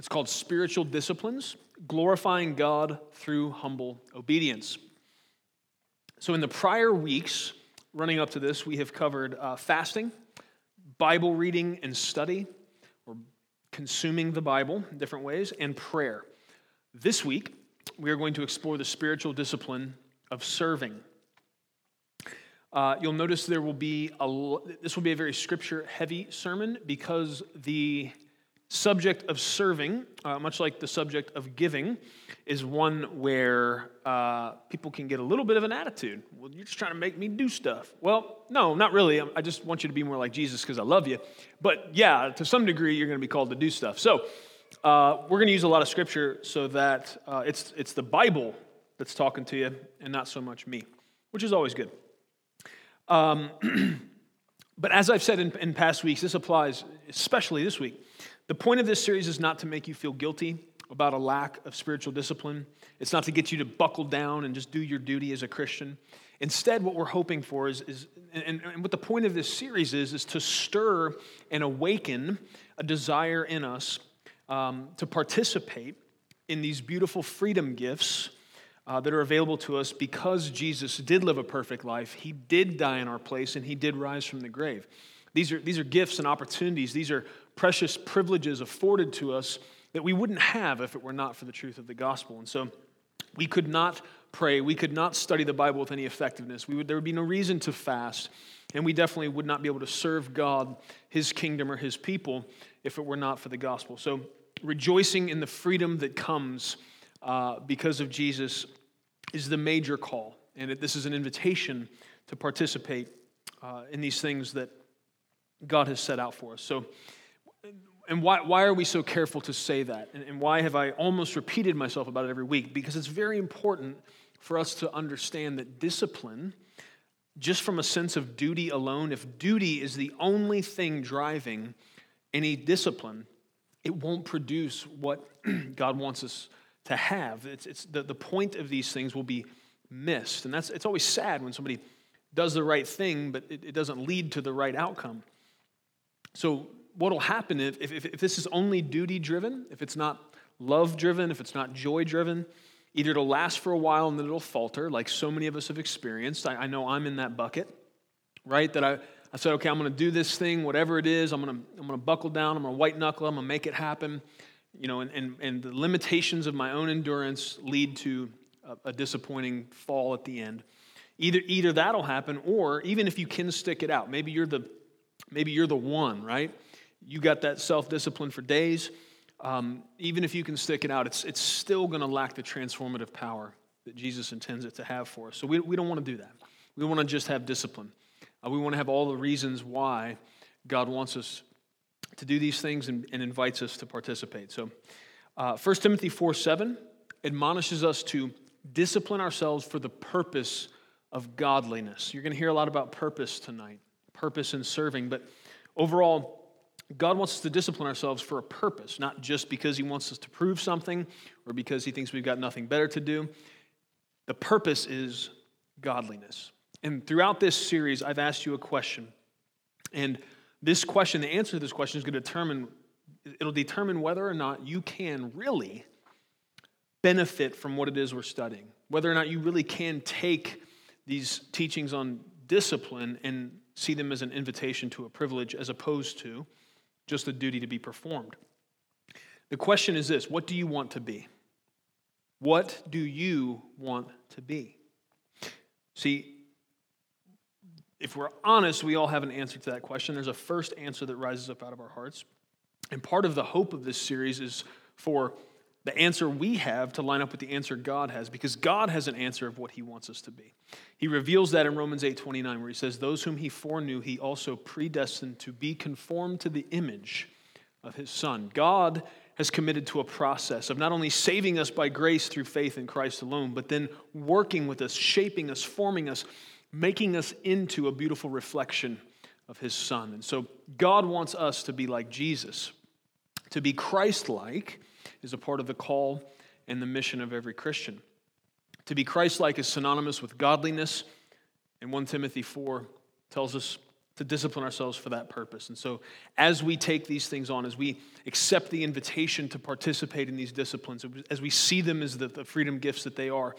It's called Spiritual Disciplines Glorifying God Through Humble Obedience. So, in the prior weeks running up to this, we have covered uh, fasting, Bible reading and study, or consuming the Bible in different ways, and prayer. This week, we are going to explore the spiritual discipline of serving. Uh, you'll notice there will be a this will be a very scripture heavy sermon because the subject of serving, uh, much like the subject of giving, is one where uh, people can get a little bit of an attitude. Well, you're just trying to make me do stuff. Well, no, not really. I just want you to be more like Jesus because I love you. But yeah, to some degree, you're going to be called to do stuff. So uh, we're going to use a lot of scripture so that uh, it's it's the Bible that's talking to you and not so much me, which is always good. Um, but as I've said in, in past weeks, this applies especially this week. The point of this series is not to make you feel guilty about a lack of spiritual discipline. It's not to get you to buckle down and just do your duty as a Christian. Instead, what we're hoping for is, is and, and what the point of this series is, is to stir and awaken a desire in us um, to participate in these beautiful freedom gifts uh, that are available to us because Jesus did live a perfect life. He did die in our place and he did rise from the grave. These are, these are gifts and opportunities. These are precious privileges afforded to us that we wouldn't have if it were not for the truth of the gospel. And so we could not pray. We could not study the Bible with any effectiveness. We would, there would be no reason to fast. And we definitely would not be able to serve God, His kingdom, or His people if it were not for the gospel. So, rejoicing in the freedom that comes uh, because of Jesus is the major call. And this is an invitation to participate uh, in these things that God has set out for us. So, and why, why are we so careful to say that? And, and why have I almost repeated myself about it every week? Because it's very important for us to understand that discipline, just from a sense of duty alone, if duty is the only thing driving any discipline, it won't produce what God wants us to have. It's, it's the, the point of these things will be missed. And that's, it's always sad when somebody does the right thing, but it, it doesn't lead to the right outcome. So, what will happen if, if, if this is only duty driven, if it's not love driven, if it's not joy driven, either it'll last for a while and then it'll falter, like so many of us have experienced. I, I know I'm in that bucket, right? That I, I said, okay, I'm going to do this thing, whatever it is. I'm going to, I'm going to buckle down. I'm going to white knuckle. I'm going to make it happen you know, and, and, and the limitations of my own endurance lead to a, a disappointing fall at the end. Either, either that'll happen, or even if you can stick it out, maybe you're the, maybe you're the one, right? You got that self discipline for days. Um, even if you can stick it out, it's, it's still going to lack the transformative power that Jesus intends it to have for us. So we, we don't want to do that. We want to just have discipline. Uh, we want to have all the reasons why God wants us to do these things and, and invites us to participate. So, uh, 1 Timothy 4 7 admonishes us to discipline ourselves for the purpose of godliness. You're going to hear a lot about purpose tonight, purpose in serving, but overall, God wants us to discipline ourselves for a purpose, not just because He wants us to prove something or because He thinks we've got nothing better to do. The purpose is godliness. And throughout this series, I've asked you a question. And this question, the answer to this question is going to determine, it'll determine whether or not you can really benefit from what it is we're studying. Whether or not you really can take these teachings on discipline and see them as an invitation to a privilege as opposed to just a duty to be performed. The question is this what do you want to be? What do you want to be? See, if we're honest, we all have an answer to that question. There's a first answer that rises up out of our hearts. And part of the hope of this series is for the answer we have to line up with the answer God has, because God has an answer of what He wants us to be. He reveals that in Romans 8 29, where He says, Those whom He foreknew, He also predestined to be conformed to the image of His Son. God has committed to a process of not only saving us by grace through faith in Christ alone, but then working with us, shaping us, forming us, making us into a beautiful reflection of his son. And so God wants us to be like Jesus. To be Christ like is a part of the call and the mission of every Christian. To be Christ like is synonymous with godliness, and 1 Timothy 4 tells us to discipline ourselves for that purpose. And so, as we take these things on, as we accept the invitation to participate in these disciplines, as we see them as the, the freedom gifts that they are,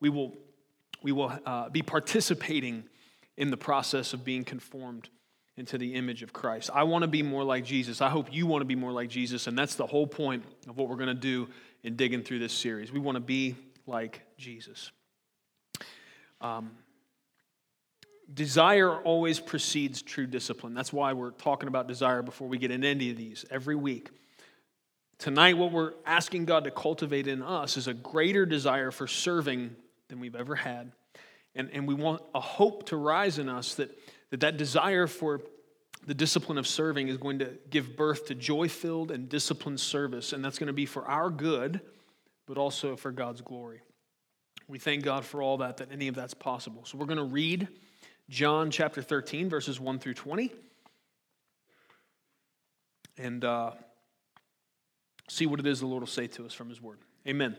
we will, we will uh, be participating in the process of being conformed into the image of Christ. I want to be more like Jesus. I hope you want to be more like Jesus. And that's the whole point of what we're going to do in digging through this series. We want to be like Jesus. Um, Desire always precedes true discipline. That's why we're talking about desire before we get into any of these every week. Tonight, what we're asking God to cultivate in us is a greater desire for serving than we've ever had. And, and we want a hope to rise in us that, that that desire for the discipline of serving is going to give birth to joy filled and disciplined service. And that's going to be for our good, but also for God's glory. We thank God for all that, that any of that's possible. So we're going to read John chapter 13, verses 1 through 20. And uh, see what it is the Lord will say to us from His Word. Amen.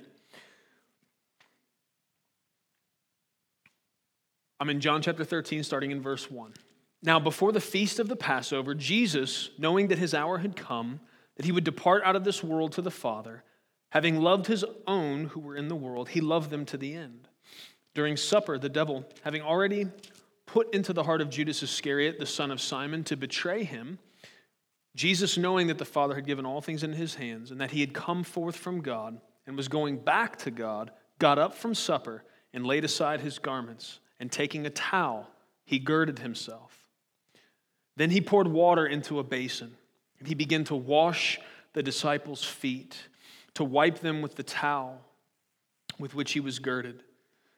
I'm in John chapter 13, starting in verse 1. Now, before the feast of the Passover, Jesus, knowing that his hour had come, that he would depart out of this world to the Father, having loved his own who were in the world, he loved them to the end. During supper, the devil, having already put into the heart of Judas Iscariot, the son of Simon, to betray him, Jesus, knowing that the Father had given all things into his hands and that he had come forth from God and was going back to God, got up from supper and laid aside his garments, and taking a towel, he girded himself. Then he poured water into a basin, and he began to wash the disciples' feet, to wipe them with the towel with which he was girded.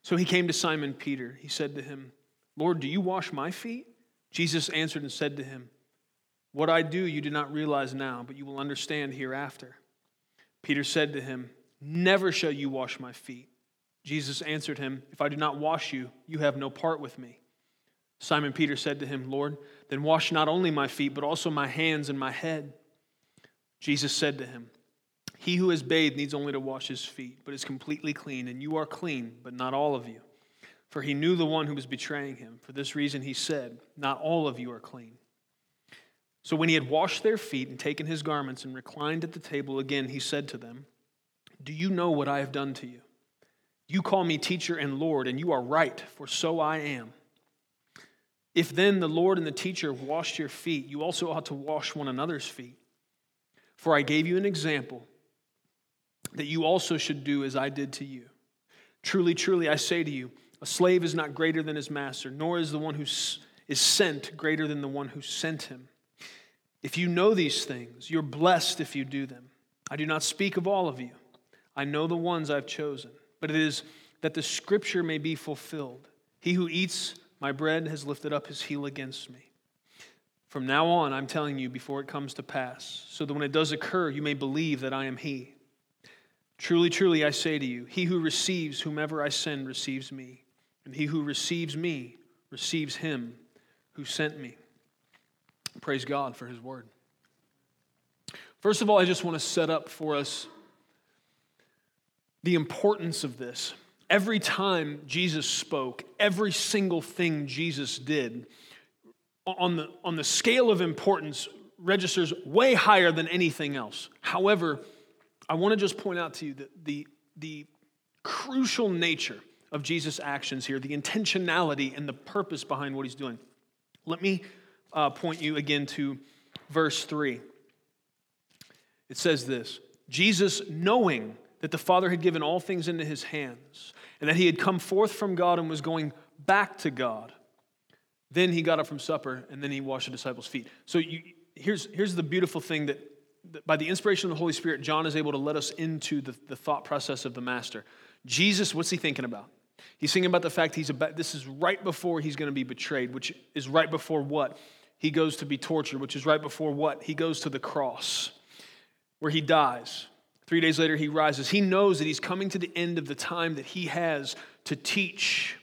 So he came to Simon Peter. He said to him, Lord, do you wash my feet? Jesus answered and said to him, What I do you do not realize now, but you will understand hereafter. Peter said to him, Never shall you wash my feet. Jesus answered him, If I do not wash you, you have no part with me. Simon Peter said to him, Lord, then wash not only my feet, but also my hands and my head. Jesus said to him, He who is bathed needs only to wash his feet, but is completely clean, and you are clean, but not all of you for he knew the one who was betraying him. For this reason, he said, Not all of you are clean. So when he had washed their feet and taken his garments and reclined at the table again, he said to them, Do you know what I have done to you? You call me teacher and Lord, and you are right, for so I am. If then the Lord and the teacher washed your feet, you also ought to wash one another's feet. For I gave you an example that you also should do as I did to you. Truly, truly, I say to you, a slave is not greater than his master, nor is the one who is sent greater than the one who sent him. If you know these things, you're blessed if you do them. I do not speak of all of you. I know the ones I've chosen, but it is that the scripture may be fulfilled. He who eats my bread has lifted up his heel against me. From now on, I'm telling you before it comes to pass, so that when it does occur, you may believe that I am he. Truly, truly, I say to you, he who receives whomever I send receives me. And he who receives me receives him who sent me. Praise God for his word. First of all, I just want to set up for us the importance of this. Every time Jesus spoke, every single thing Jesus did, on the, on the scale of importance, registers way higher than anything else. However, I want to just point out to you that the, the crucial nature of Jesus' actions here, the intentionality and the purpose behind what he's doing. Let me uh, point you again to verse 3. It says this Jesus, knowing that the Father had given all things into his hands, and that he had come forth from God and was going back to God, then he got up from supper and then he washed the disciples' feet. So you, here's, here's the beautiful thing that, that, by the inspiration of the Holy Spirit, John is able to let us into the, the thought process of the Master. Jesus, what's he thinking about? He's thinking about the fact he's about, this is right before he's going to be betrayed, which is right before what? He goes to be tortured, which is right before what? He goes to the cross. where he dies. Three days later, he rises. He knows that he's coming to the end of the time that he has to teach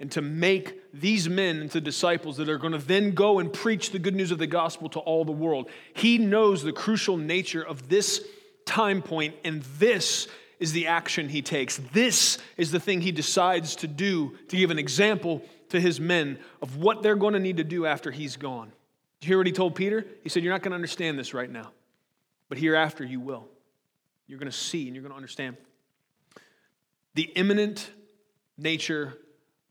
and to make these men into disciples that are going to then go and preach the good news of the gospel to all the world. He knows the crucial nature of this time point, and this is the action he takes. This is the thing he decides to do to give an example to his men of what they're going to need to do after he's gone. Do you hear what he told Peter? He said, You're not going to understand this right now, but hereafter you will. You're going to see and you're going to understand. The imminent nature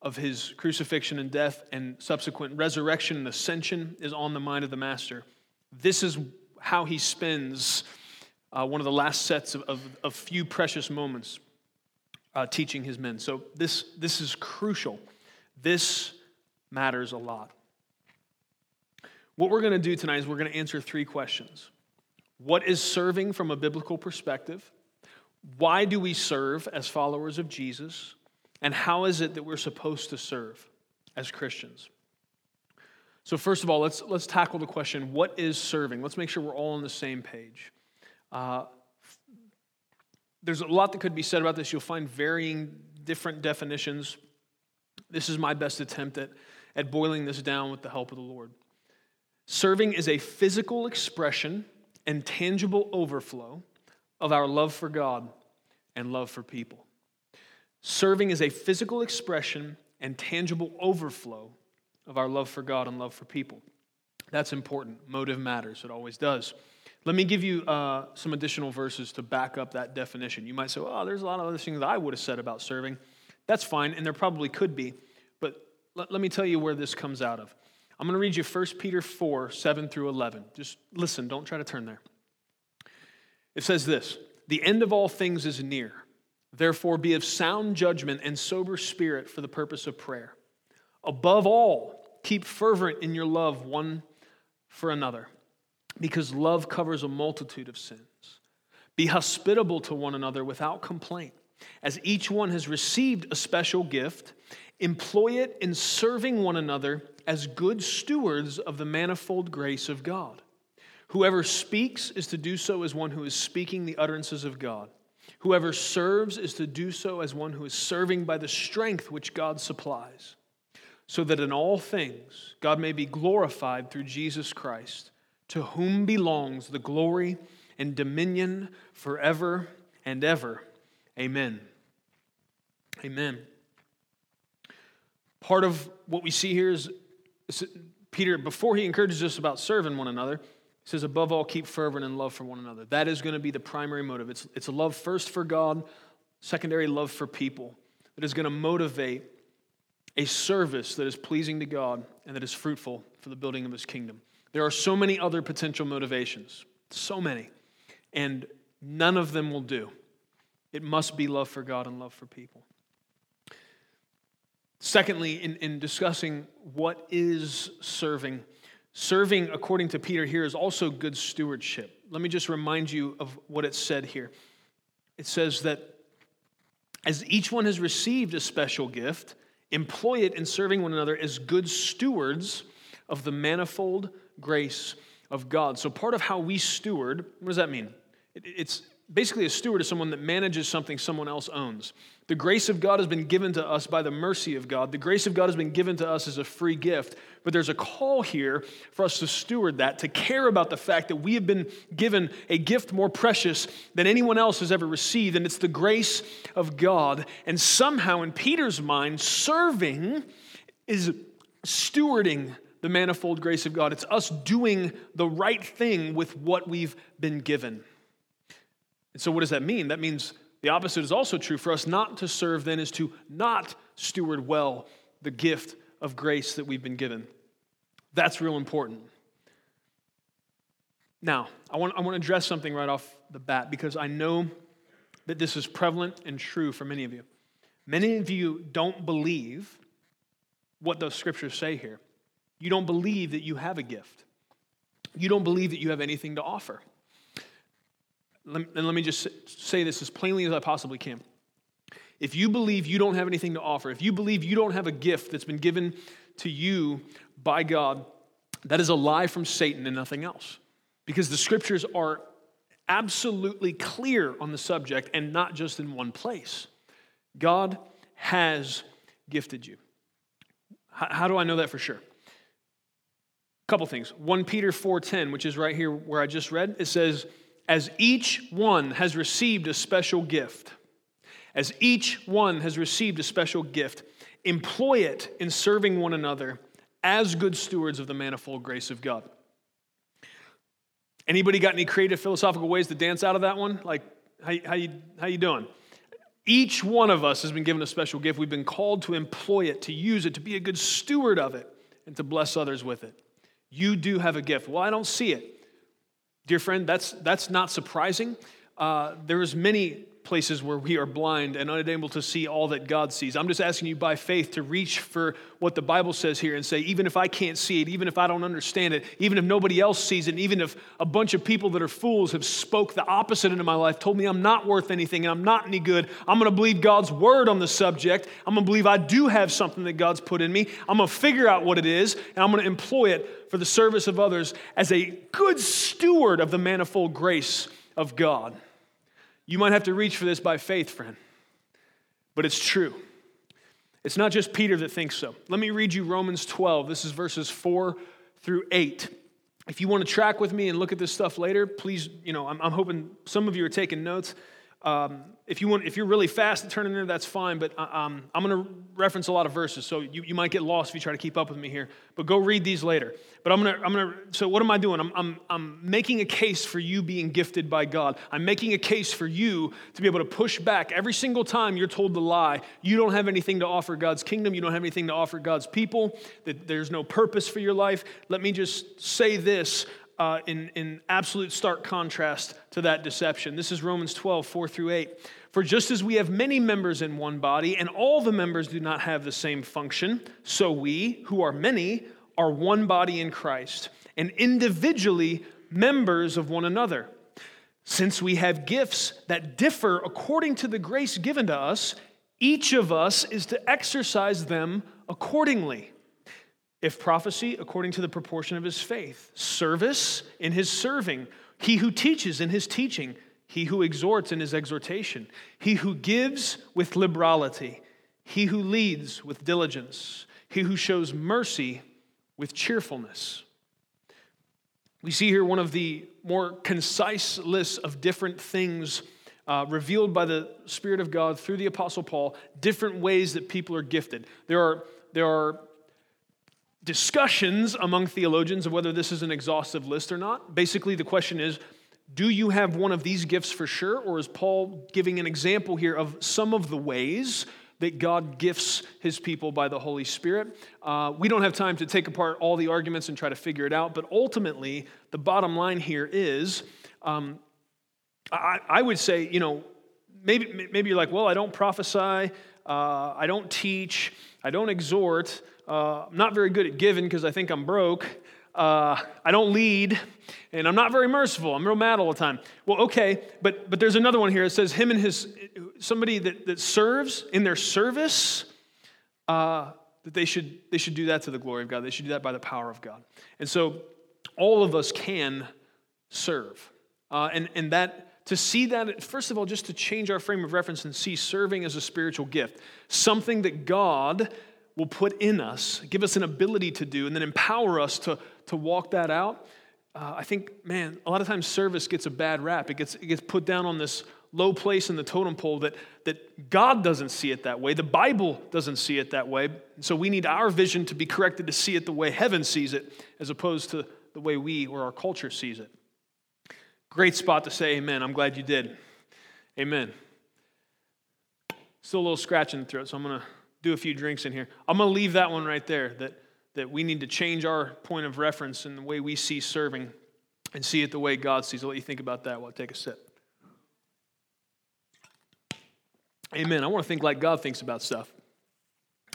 of his crucifixion and death and subsequent resurrection and ascension is on the mind of the master. This is how he spends uh, one of the last sets of, of, of few precious moments uh, teaching his men. So this, this is crucial. This matters a lot. What we're going to do tonight is we're going to answer three questions. What is serving from a biblical perspective? Why do we serve as followers of Jesus? And how is it that we're supposed to serve as Christians? So, first of all, let's, let's tackle the question what is serving? Let's make sure we're all on the same page. Uh, there's a lot that could be said about this. You'll find varying different definitions. This is my best attempt at, at boiling this down with the help of the Lord. Serving is a physical expression and tangible overflow of our love for God and love for people. Serving is a physical expression and tangible overflow of our love for God and love for people. That's important. Motive matters, it always does. Let me give you uh, some additional verses to back up that definition. You might say, oh, there's a lot of other things that I would have said about serving. That's fine, and there probably could be, but let, let me tell you where this comes out of. I'm going to read you 1 Peter 4 7 through 11. Just listen, don't try to turn there. It says this The end of all things is near. Therefore, be of sound judgment and sober spirit for the purpose of prayer. Above all, keep fervent in your love one for another, because love covers a multitude of sins. Be hospitable to one another without complaint. As each one has received a special gift, employ it in serving one another as good stewards of the manifold grace of God. Whoever speaks is to do so as one who is speaking the utterances of God. Whoever serves is to do so as one who is serving by the strength which God supplies, so that in all things God may be glorified through Jesus Christ, to whom belongs the glory and dominion forever and ever. Amen. Amen. Part of what we see here is Peter, before he encourages us about serving one another, he says, above all, keep fervent in love for one another. That is going to be the primary motive. It's, it's a love first for God, secondary love for people that is going to motivate a service that is pleasing to God and that is fruitful for the building of his kingdom. There are so many other potential motivations, so many, and none of them will do. It must be love for God and love for people. Secondly, in, in discussing what is serving, Serving, according to Peter here, is also good stewardship. Let me just remind you of what it said here. It says that as each one has received a special gift, employ it in serving one another as good stewards of the manifold grace of God. So, part of how we steward, what does that mean? It's basically a steward is someone that manages something someone else owns. The grace of God has been given to us by the mercy of God. The grace of God has been given to us as a free gift. But there's a call here for us to steward that, to care about the fact that we have been given a gift more precious than anyone else has ever received, and it's the grace of God. And somehow, in Peter's mind, serving is stewarding the manifold grace of God. It's us doing the right thing with what we've been given. And so, what does that mean? That means the opposite is also true. For us not to serve, then, is to not steward well the gift of grace that we've been given. That's real important. Now, I want, I want to address something right off the bat because I know that this is prevalent and true for many of you. Many of you don't believe what the scriptures say here. You don't believe that you have a gift. You don't believe that you have anything to offer and let me just say this as plainly as I possibly can. If you believe you don't have anything to offer, if you believe you don't have a gift that's been given to you by God, that is a lie from Satan and nothing else. Because the scriptures are absolutely clear on the subject and not just in one place. God has gifted you. How, do I know that for sure? A couple things. 1 Peter 4:10, which is right here where I just read, it says, "As each one has received a special gift, as each one has received a special gift, employ it in serving one another as good stewards of the manifold grace of God." Anybody got any creative philosophical ways to dance out of that one? Like, how, how, you, how you doing? Each one of us has been given a special gift. We've been called to employ it, to use it, to be a good steward of it, and to bless others with it. You do have a gift. Well, I don't see it. Dear friend, that's, that's not surprising. Uh, many places where we are blind and unable to see all that God sees. I'm just asking you by faith to reach for what the Bible says here and say, even if I can't see it, even if I don't understand it, even if nobody else sees it, even if a bunch of people that are fools have spoke the opposite into my life, told me I'm not worth anything and I'm not any good, I'm going to believe God's word on the subject. I'm going to believe I do have something that God's put in me. I'm going to figure out what it is and I'm going to employ it for the service of others as a good steward of the manifold grace of God. You might have to reach for this by faith, friend, but it's true. It's not just Peter that thinks so. Let me read you Romans 12. This is verses 4 through 8. If you want to track with me and look at this stuff later, please, you know, I'm, I'm hoping some of you are taking notes. Um, if you want, if you're really fast at turning there, that's fine. But uh, um, I'm going to reference a lot of verses, so you, you might get lost if you try to keep up with me here. But go read these later. But I'm going to, I'm going to. So what am I doing? I'm, I'm, I'm making a case for you being gifted by God. I'm making a case for you to be able to push back every single time you're told to lie. You don't have anything to offer God's kingdom. You don't have anything to offer God's people. That there's no purpose for your life. Let me just say this uh, in, in absolute stark contrast to that deception. This is Romans 12, 4 through 8. For just as we have many members in one body, and all the members do not have the same function, so we, who are many, are one body in Christ, and individually members of one another. Since we have gifts that differ according to the grace given to us, each of us is to exercise them accordingly. If prophecy, according to the proportion of his faith, service in his serving, he who teaches in his teaching, he who exhorts in his exhortation, he who gives with liberality, he who leads with diligence, he who shows mercy with cheerfulness. We see here one of the more concise lists of different things uh, revealed by the Spirit of God through the Apostle Paul, different ways that people are gifted. There are, there are discussions among theologians of whether this is an exhaustive list or not. Basically, the question is do you have one of these gifts for sure? Or is Paul giving an example here of some of the ways that God gifts his people by the Holy Spirit? Uh, we don't have time to take apart all the arguments and try to figure it out, but ultimately, the bottom line here is um, I, I, would say, you know, maybe, maybe you're like, well, I don't prophesy, uh, I don't teach, I don't exhort. Uh, I'm not very good at giving because I think I'm broke. Uh, I don't lead, and I'm not very merciful. I'm real mad all the time. Well, okay, but but there's another one here. It says him and his somebody that, that serves in their service. Uh, that they should they should do that to the glory of God. They should do that by the power of God. And so, all of us can serve, uh, and and that to see that first of all, just to change our frame of reference and see serving as a spiritual gift, something that God will put in us, give us an ability to do, and then empower us to, to walk that out. Uh, I think, man, a lot of times service gets a bad rap. It gets, it gets put down on this low place in the totem pole that, that God doesn't see it that way. The Bible doesn't see it that way. So we need our vision to be corrected to see it the way heaven sees it, as opposed to the way we or our culture sees it. Great spot to say amen. I'm glad you did. Amen. Still a little scratch in the throat, so I'm going to do a few drinks in here. I'm going to leave that one right there that, that we need to change our point of reference in the way we see serving and see it the way God sees. I'll let you think about that while I take a sip. Amen. I want to think like God thinks about stuff.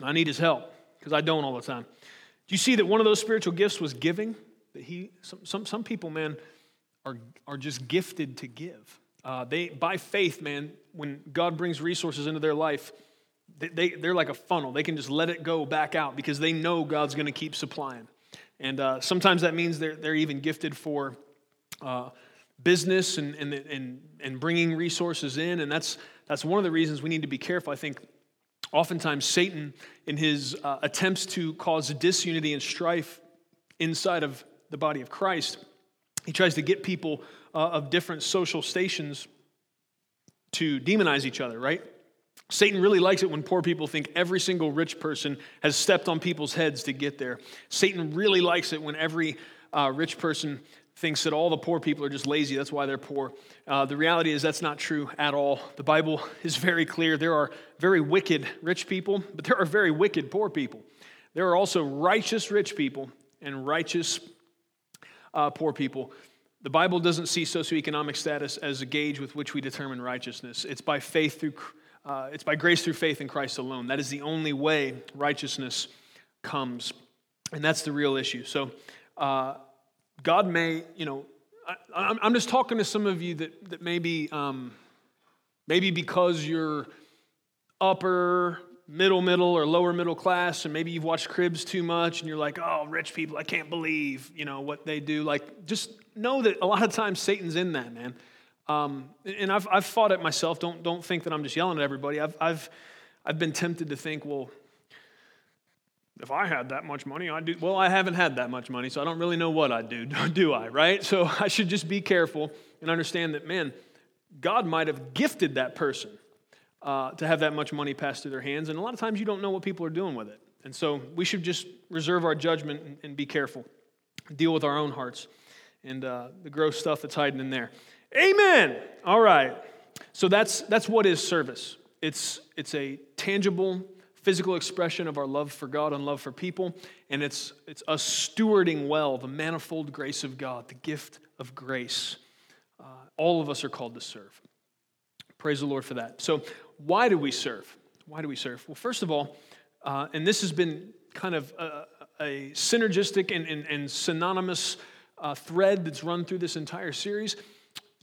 I need his help because I don't all the time. Do you see that one of those spiritual gifts was giving? That he, some, some, some people, man, are, are just gifted to give. Uh, they, by faith, man, when God brings resources into their life, they, they're like a funnel. They can just let it go back out because they know God's going to keep supplying. And uh, sometimes that means they're, they're even gifted for uh, business and, and, and, and bringing resources in. And that's, that's one of the reasons we need to be careful. I think oftentimes Satan, in his uh, attempts to cause disunity and strife inside of the body of Christ, he tries to get people uh, of different social stations to demonize each other, right? Satan really likes it when poor people think every single rich person has stepped on people's heads to get there. Satan really likes it when every uh, rich person thinks that all the poor people are just lazy, that's why they're poor. Uh, the reality is that's not true at all. The Bible is very clear. There are very wicked rich people, but there are very wicked poor people. There are also righteous rich people and righteous uh, poor people. The Bible doesn't see socioeconomic status as a gauge with which we determine righteousness. It's by faith through, uh, it's by grace through faith in Christ alone. That is the only way righteousness comes, and that's the real issue. So, uh, God may, you know, I, am just talking to some of you that that maybe, um, maybe because you're upper middle, middle, or lower middle class, and maybe you've watched Cribs too much, and you're like, oh, rich people, I can't believe, you know, what they do. Like, just know that a lot of times Satan's in that, man. Um, and I've, I've fought it myself. Don't, don't think that I'm just yelling at everybody. I've, I've, I've been tempted to think, well, if I had that much money, I'd do. Well, I haven't had that much money, so I don't really know what I'd do, do I, right? So I should just be careful and understand that, man, God might have gifted that person uh, to have that much money pass through their hands. And a lot of times you don't know what people are doing with it. And so we should just reserve our judgment and, and be careful, deal with our own hearts and uh, the gross stuff that's hiding in there. Amen. All right. So that's, that's what is service. It's, it's a tangible, physical expression of our love for God and love for people. And it's, it's us stewarding well the manifold grace of God, the gift of grace. Uh, all of us are called to serve. Praise the Lord for that. So, why do we serve? Why do we serve? Well, first of all, uh, and this has been kind of a, a synergistic and, and, and synonymous uh, thread that's run through this entire series.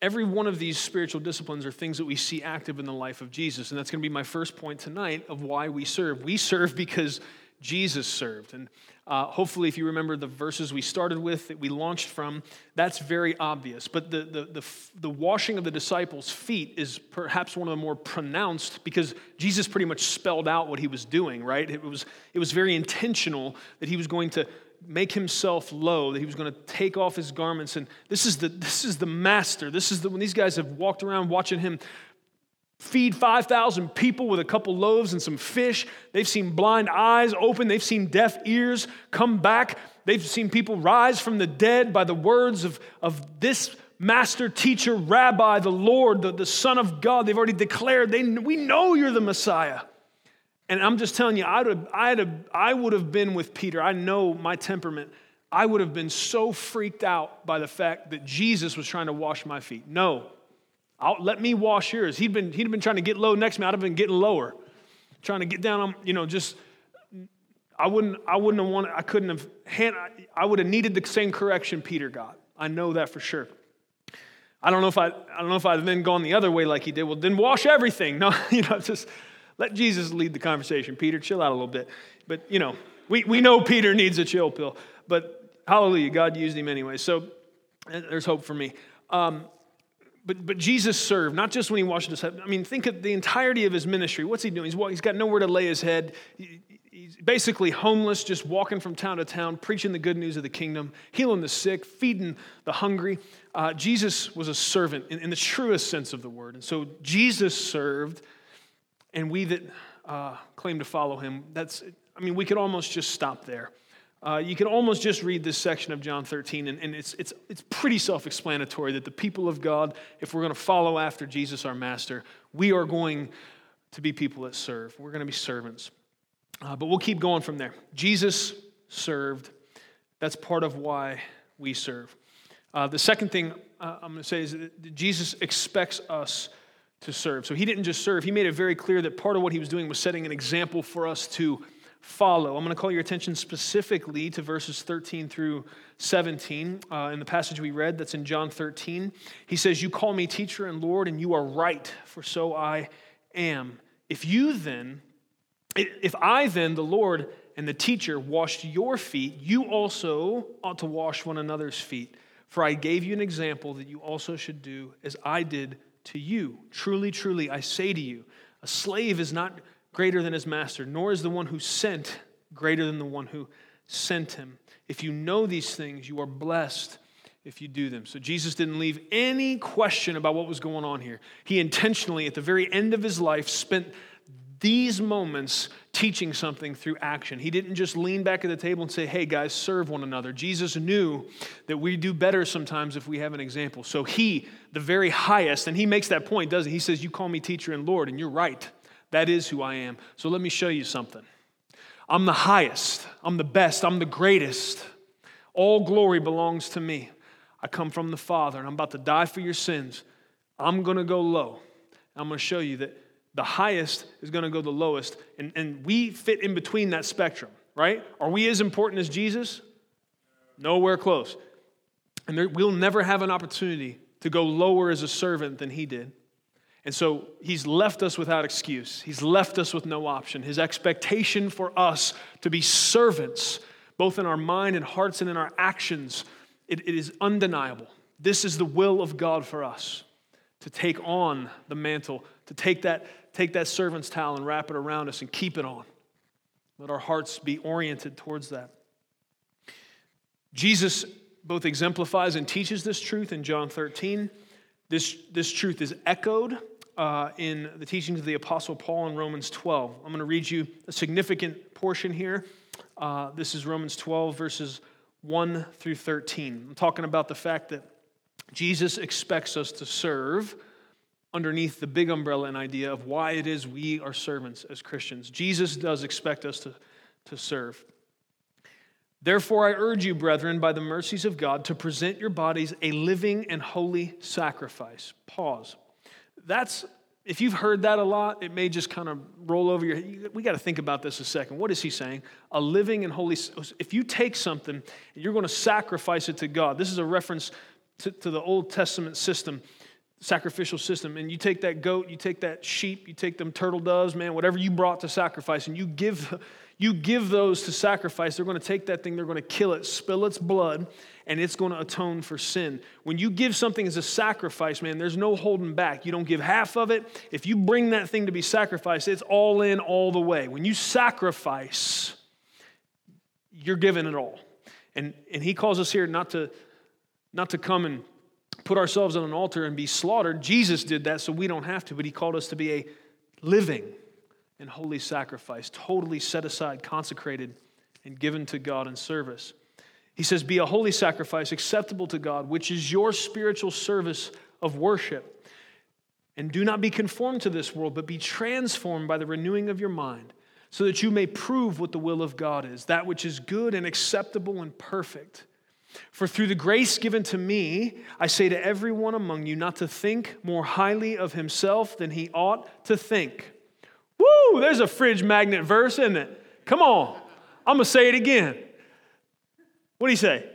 Every one of these spiritual disciplines are things that we see active in the life of Jesus. And that's going to be my first point tonight of why we serve. We serve because Jesus served. And uh, hopefully, if you remember the verses we started with that we launched from, that's very obvious. But the, the, the, the, washing of the disciples' feet is perhaps one of the more pronounced because Jesus pretty much spelled out what he was doing, right? It was, it was very intentional that he was going to make himself low, that he was going to take off his garments. And this is the, this is the master. This is the, when these guys have walked around watching him feed 5,000 people with a couple loaves and some fish. They've seen blind eyes open. They've seen deaf ears come back. They've seen people rise from the dead by the words of, of this master, teacher, rabbi, the Lord, the, the Son of God. They've already declared, they, we know you're the Messiah. And I'm just telling you, I'd have, I'd have, I would have been with Peter. I know my temperament. I would have been so freaked out by the fact that Jesus was trying to wash my feet. No, I'll, let me wash yours. He'd been, he'd been trying to get low next to me. I'd have been getting lower, trying to get down on, you know, just, I wouldn't, I wouldn't have wanted, I couldn't have, hand, I would have needed the same correction Peter got. I know that for sure. I don't know if I, I don't know if I'd then gone the other way like he did. Well, then wash everything. No, you know, just let Jesus lead the conversation. Peter, chill out a little bit. But, you know, we, we know Peter needs a chill pill. But hallelujah, God used him anyway. So there's hope for me. Um, but, but Jesus served, not just when he washed his head. I mean, think of the entirety of his ministry. What's he doing? He's, he's got nowhere to lay his head. he's basically homeless, just walking from town to town, preaching the good news of the kingdom, healing the sick, feeding the hungry. Uh, Jesus was a servant in, in, the truest sense of the word. And so Jesus served, and we that uh, claim to follow him, that's, I mean, we could almost just stop there. Uh, you can almost just read this section of John 13, and, and it's, it's, it's pretty self explanatory that the people of God, if we're going to follow after Jesus, our master, we are going to be people that serve. We're going to be servants. Uh, but we'll keep going from there. Jesus served. That's part of why we serve. Uh, the second thing uh, I'm going to say is that Jesus expects us to serve. So he didn't just serve, he made it very clear that part of what he was doing was setting an example for us to follow. I'm going to call your attention specifically to verses 13 through 17 uh, in the passage we read that's in John 13. He says, You call me teacher and Lord, and you are right, for so I am. If you then, if I then, the Lord and the teacher, washed your feet, you also ought to wash one another's feet. For I gave you an example that you also should do as I did to you. Truly, truly, I say to you, a slave is not greater than his master, nor is the one who sent greater than the one who sent him. If you know these things, you are blessed if you do them. So Jesus didn't leave any question about what was going on here. He intentionally, at the very end of his life, spent these moments teaching something through action. He didn't just lean back at the table and say, hey guys, serve one another. Jesus knew that we do better sometimes if we have an example. So he, the very highest, and he makes that point, doesn't he? He says, You call me teacher and Lord, and you're right. That is who I am. So let me show you something. I'm the highest, I'm the best, I'm the greatest. All glory belongs to me. I come from the Father, and I'm about to die for your sins. I'm going to go low. I'm going to show you that the highest is going to go the lowest. And, and we fit in between that spectrum, right? Are we as important as Jesus? Nowhere close. And there, we'll never have an opportunity to go lower as a servant than he did. And so he's left us without excuse. He's left us with no option. His expectation for us to be servants, both in our mind and hearts and in our actions, it, it is undeniable. This is the will of God for us to take on the mantle, to take that take that servant's towel and wrap it around us and keep it on. Let our hearts be oriented towards that. Jesus both exemplifies and teaches this truth in John 13. This, this truth is echoed uh, in the teachings of the Apostle Paul in Romans 12. I'm going to read you a significant portion here. Uh, this is Romans 12, verses 1 through 13. I'm talking about the fact that Jesus expects us to serve underneath the big umbrella and idea of why it is we are servants as Christians. Jesus does expect us to, to serve. Therefore, I urge you, brethren, by the mercies of God, to present your bodies a living and holy sacrifice. Pause. That's, if you've heard that a lot, it may just kind of roll over your head. We got to think about this a second. What is he saying? A living and holy. If you take something and you're going to sacrifice it to God, this is a reference to, to the Old Testament system sacrificial system. And you take that goat you take that sheep you take them turtle doves man whatever you brought to sacrifice and you give you give those to sacrifice they're going to take that thing they're going to kill it spill its blood and it's going to atone for sin. When you give something as a sacrifice man there's no holding back. You don't give half of it. If you bring that thing to be sacrificed it's all in all the way. When you sacrifice you're giving it all. And and he calls us here not to not to come and put ourselves on an altar and be slaughtered. Jesus did that so we don't have to, but he called us to be a living and holy sacrifice, totally set aside, consecrated, and given to God in service. He says, Be a holy sacrifice acceptable to God, which is your spiritual service of worship. And do not be conformed to this world, but be transformed by the renewing of your mind, so that you may prove what the will of God is, that which is good and acceptable and perfect. For through the grace given to me, I say to everyone among you not to think more highly of himself than he ought to think. Woo, there's a fridge magnet verse, isn't it? Come on. I'm to say it again. What do you say?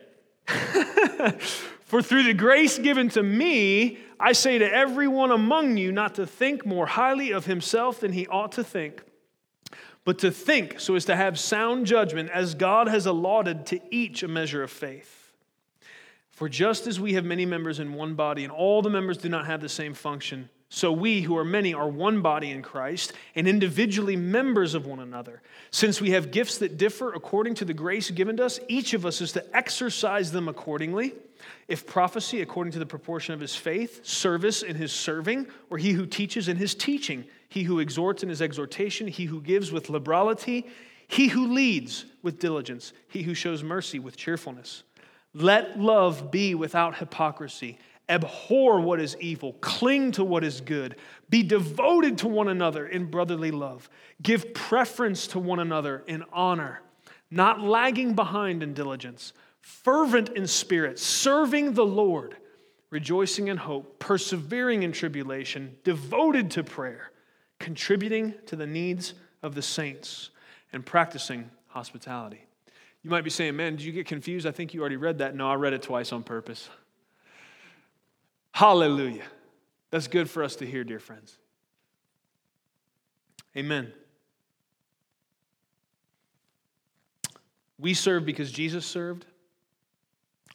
For through the grace given to me, I say to everyone among you not to think more highly of himself than he ought to think, but to think so as to have sound judgment, as God has allotted to each a measure of faith. For just as we have many members in one body, and all the members do not have the same function, so we, who are many, are one body in Christ, and individually members of one another. Since we have gifts that differ according to the grace given to us, each of us is to exercise them accordingly. If prophecy, according to the proportion of his faith, service in his serving, or he who teaches in his teaching, he who exhorts in his exhortation, he who gives with liberality, he who leads with diligence, he who shows mercy with cheerfulness. Let love be without hypocrisy. Abhor what is evil, cling to what is good, be devoted to one another in brotherly love, give preference to one another in honor, not lagging behind in diligence, fervent in spirit, serving the Lord, rejoicing in hope, persevering in tribulation, devoted to prayer, contributing to the needs of the saints, and practicing hospitality. You might be saying, man, did you get confused? I think you already read that. No, I read it twice on purpose. Hallelujah. That's good for us to hear, dear friends. Amen. We serve because Jesus served.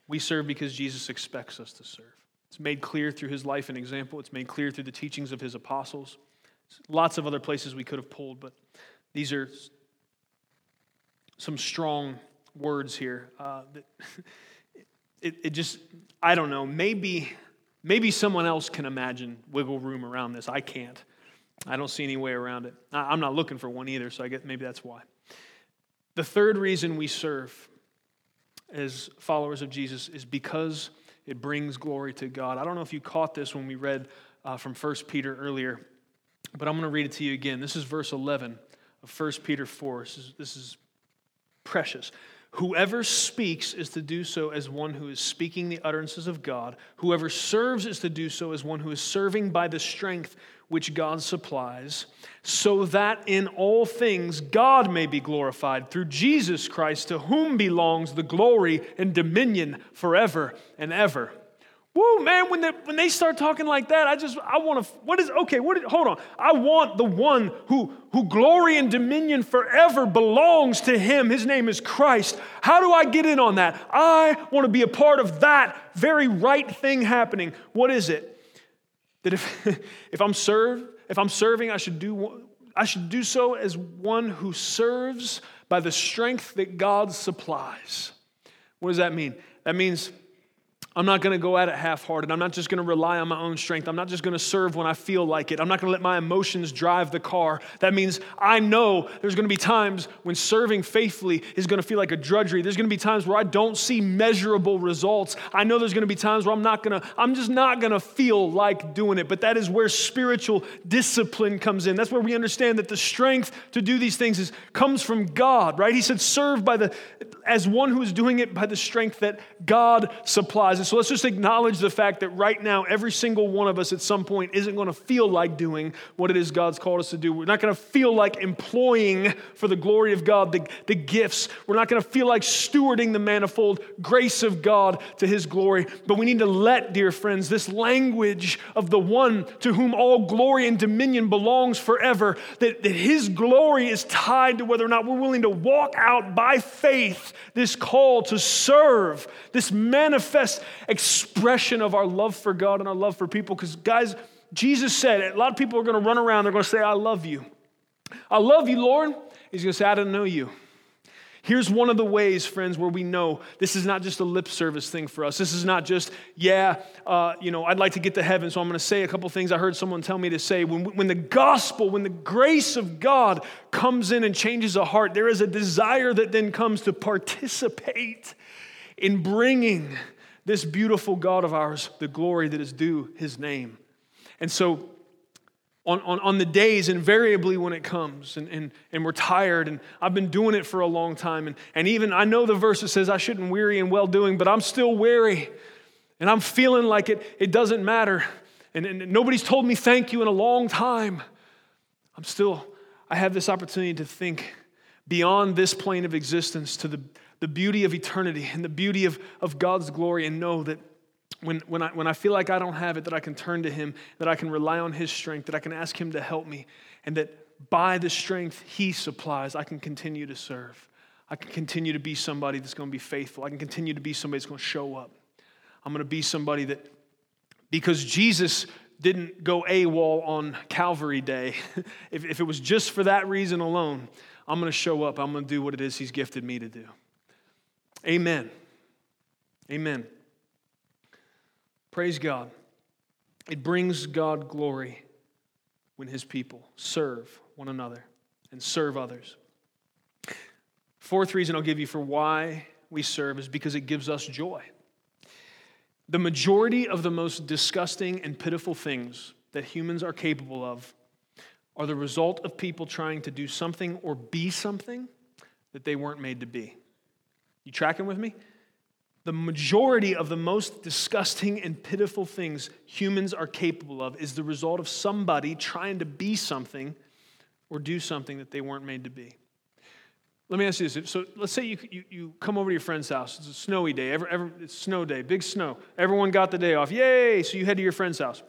We serve because Jesus expects us to serve. It's made clear through his life and example, it's made clear through the teachings of his apostles. Lots of other places we could have pulled, but these are some strong words here. Uh, it, it just, I don't know, maybe, maybe someone else can imagine wiggle room around this. I can't. I don't see any way around it. I'm not looking for one either, so I guess maybe that's why. The third reason we serve as followers of Jesus is because it brings glory to God. I don't know if you caught this when we read uh, from 1 Peter earlier, but I'm going to read it to you again. This is verse 11 of 1 Peter 4. This is, this is precious. Whoever speaks is to do so as one who is speaking the utterances of God. Whoever serves is to do so as one who is serving by the strength which God supplies, so that in all things God may be glorified through Jesus Christ, to whom belongs the glory and dominion forever and ever. Woo, man, when they, when they start talking like that, I just, I want to, what is, okay, what is, hold on. I want the one who, who glory and dominion forever belongs to him. His name is Christ. How do I get in on that? I want to be a part of that very right thing happening. What is it? That if, if I'm served, if I'm serving, I should do I should do so as one who serves by the strength that God supplies. What does that mean? That means I'm not going to go at it half hearted. I'm not just going to rely on my own strength. I'm not just going to serve when I feel like it. I'm not going to let my emotions drive the car. That means I know there's going to be times when serving faithfully is going to feel like a drudgery. There's going to be times where I don't see measurable results. I know there's going to be times where I'm not going to, I'm just not going to feel like doing it. But that is where spiritual discipline comes in. That's where we understand that the strength to do these things is, comes from God, right? He said, serve by the, as one who is doing it by the strength that God supplies. So let's just acknowledge the fact that right now, every single one of us at some point isn't going to feel like doing what it is God's called us to do. We're not going to feel like employing for the glory of God the, the gifts. We're not going to feel like stewarding the manifold grace of God to his glory. But we need to let, dear friends, this language of the one to whom all glory and dominion belongs forever, that, that his glory is tied to whether or not we're willing to walk out by faith this call to serve, this manifest expression of our love for God and our love for people. Because, guys, Jesus said, a lot of people are going to run around, they're going to say, I love you. I love you, Lord. He's going to say, I don't know you. Here's one of the ways, friends, where we know this is not just a lip service thing for us. This is not just, yeah, uh, you know, I'd like to get to heaven, so I'm going to say a couple things I heard someone tell me to say. When, when the gospel, when the grace of God comes in and changes a heart, there is a desire that then comes to participate in bringing this beautiful God of ours the glory that is due his name. And so, on, on, on the days, invariably when it comes, and, and, and we're tired, and I've been doing it for a long time, and, and even I know the verse that says I shouldn't weary in well doing, but I'm still weary, and I'm feeling like it, it doesn't matter, and, and nobody's told me thank you in a long time. I'm still, I have this opportunity to think beyond this plane of existence to the, the beauty of eternity and the beauty of, of God's glory and know that when, when, I, when I feel like I don't have it, that I can turn to Him, that I can rely on His strength, that I can ask Him to help me, and that by the strength He supplies, I can continue to serve. I can continue to be somebody that's going to be faithful. I can continue to be somebody that's going to show up. I'm going to be somebody that, because Jesus didn't go AWOL on Calvary Day, if, if it was just for that reason alone, I'm going to show up. I'm going to do what it is He's gifted me to do. Amen. Amen. Praise God. It brings God glory when his people serve one another and serve others. Fourth reason I'll give you for why we serve is because it gives us joy. The majority of the most disgusting and pitiful things that humans are capable of are the result of people trying to do something or be something that they weren't made to be. You tracking with me? the majority of the most disgusting and pitiful things humans are capable of is the result of somebody trying to be something or do something that they weren't made to be. Let me ask you this. So let's say you, you, you come over to your friend's house. It's a snowy day. Every, every, it's snow day, big snow. Everyone got the day off. Yay! So you head to your friend's house.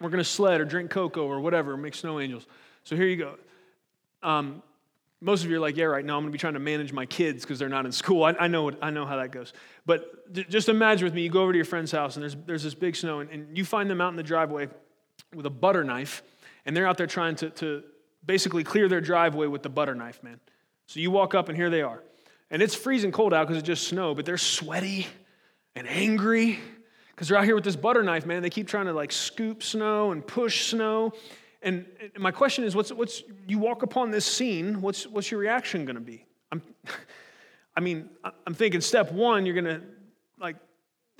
We're going to sled or drink cocoa or whatever, make snow angels. So here you go. Um, Most of you are like, yeah, right now I'm going to be trying to manage my kids because they're not in school. I, I, know what, I know how that goes. But just imagine with me, you go over to your friend's house and there's, there's this big snow, and, and you find them out in the driveway with a butter knife, and they're out there trying to, to basically clear their driveway with the butter knife, man. So you walk up, and here they are. And it's freezing cold out because it's just snow, but they're sweaty and angry because they're out here with this butter knife, man. They keep trying to like scoop snow and push snow. And my question is, what's, what's you walk upon this scene, what's, what's your reaction going to be? I'm, I mean, I'm thinking step one, you're going to like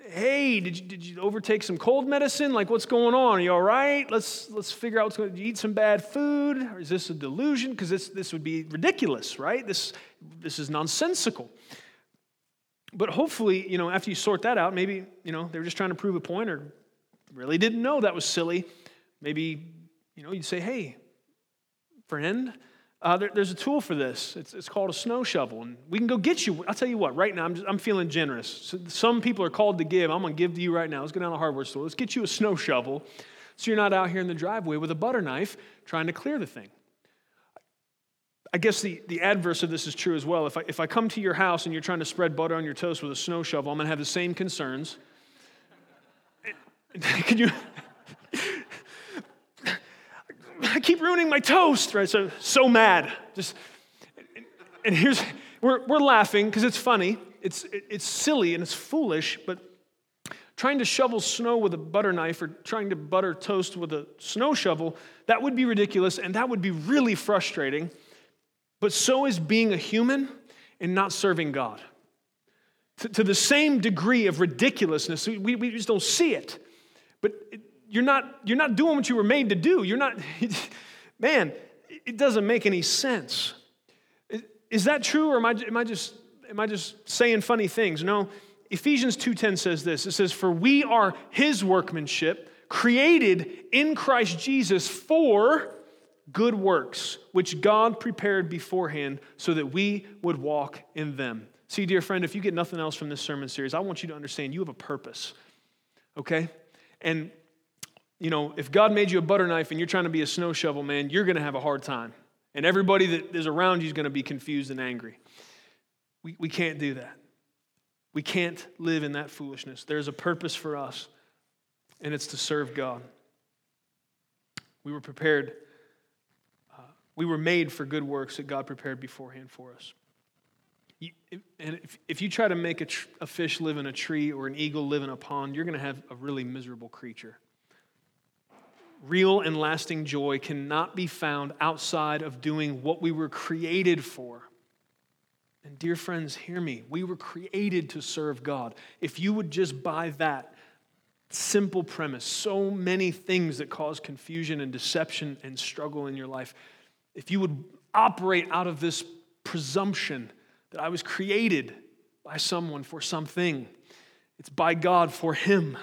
hey, did you, did you overtake some cold medicine? Like, what's going on? Are you all right? Let's, let's figure out what's. Did you eat some bad food? Or is this a delusion? Because this, this would be ridiculous, right? This, this is nonsensical. But hopefully, you know, after you sort that out, maybe, you know, they were just trying to prove a point or really didn't know that was silly. Maybe, you know, you'd say, hey, friend, uh, there, there's a tool for this. It's, it's, called a snow shovel. And we can go get you. I'll tell you what, right now, I'm, just, I'm feeling generous. So some people are called to give. I'm going to give to you right now. Let's go down to the hardware store. Let's get you a snow shovel so you're not out here in the driveway with a butter knife trying to clear the thing. I guess the, the adverse of this is true as well. If I, if I come to your house and you're trying to spread butter on your toast with a snow shovel, I'm going to have the same concerns. Can you? I keep ruining my toast, right? So, so mad. Just, and here's, we're, we're laughing because it's funny. It's, it's silly and it's foolish, but trying to shovel snow with a butter knife or trying to butter toast with a snow shovel, that would be ridiculous and that would be really frustrating. But so is being a human and not serving God. To, to the same degree of ridiculousness, we, we just don't see it. But it, you're not, you're not doing what you were made to do. You're not, man, it doesn't make any sense. Is that true, or am I, am I, just, am I just saying funny things? No. Ephesians 2.10 says this. It says, For we are his workmanship, created in Christ Jesus for good works, which God prepared beforehand so that we would walk in them. See, dear friend, if you get nothing else from this sermon series, I want you to understand you have a purpose, okay? And you know, if God made you a butter knife and you're trying to be a snow shovel, man, you're going to have a hard time. And everybody that is around you is going to be confused and angry. We, we can't do that. We can't live in that foolishness. There's a purpose for us, and it's to serve God. We were prepared, uh, we were made for good works that God prepared beforehand for us. You, and if, if you try to make a, tr- a fish live in a tree or an eagle live in a pond, you're going to have a really miserable creature real and lasting joy cannot be found outside of doing what we were created for. And, dear friends, hear me. We were created to serve God. If you would just buy that simple premise, so many things that cause confusion and deception and struggle in your life, if you would operate out of this presumption that I was created by someone for something, it's by God for Him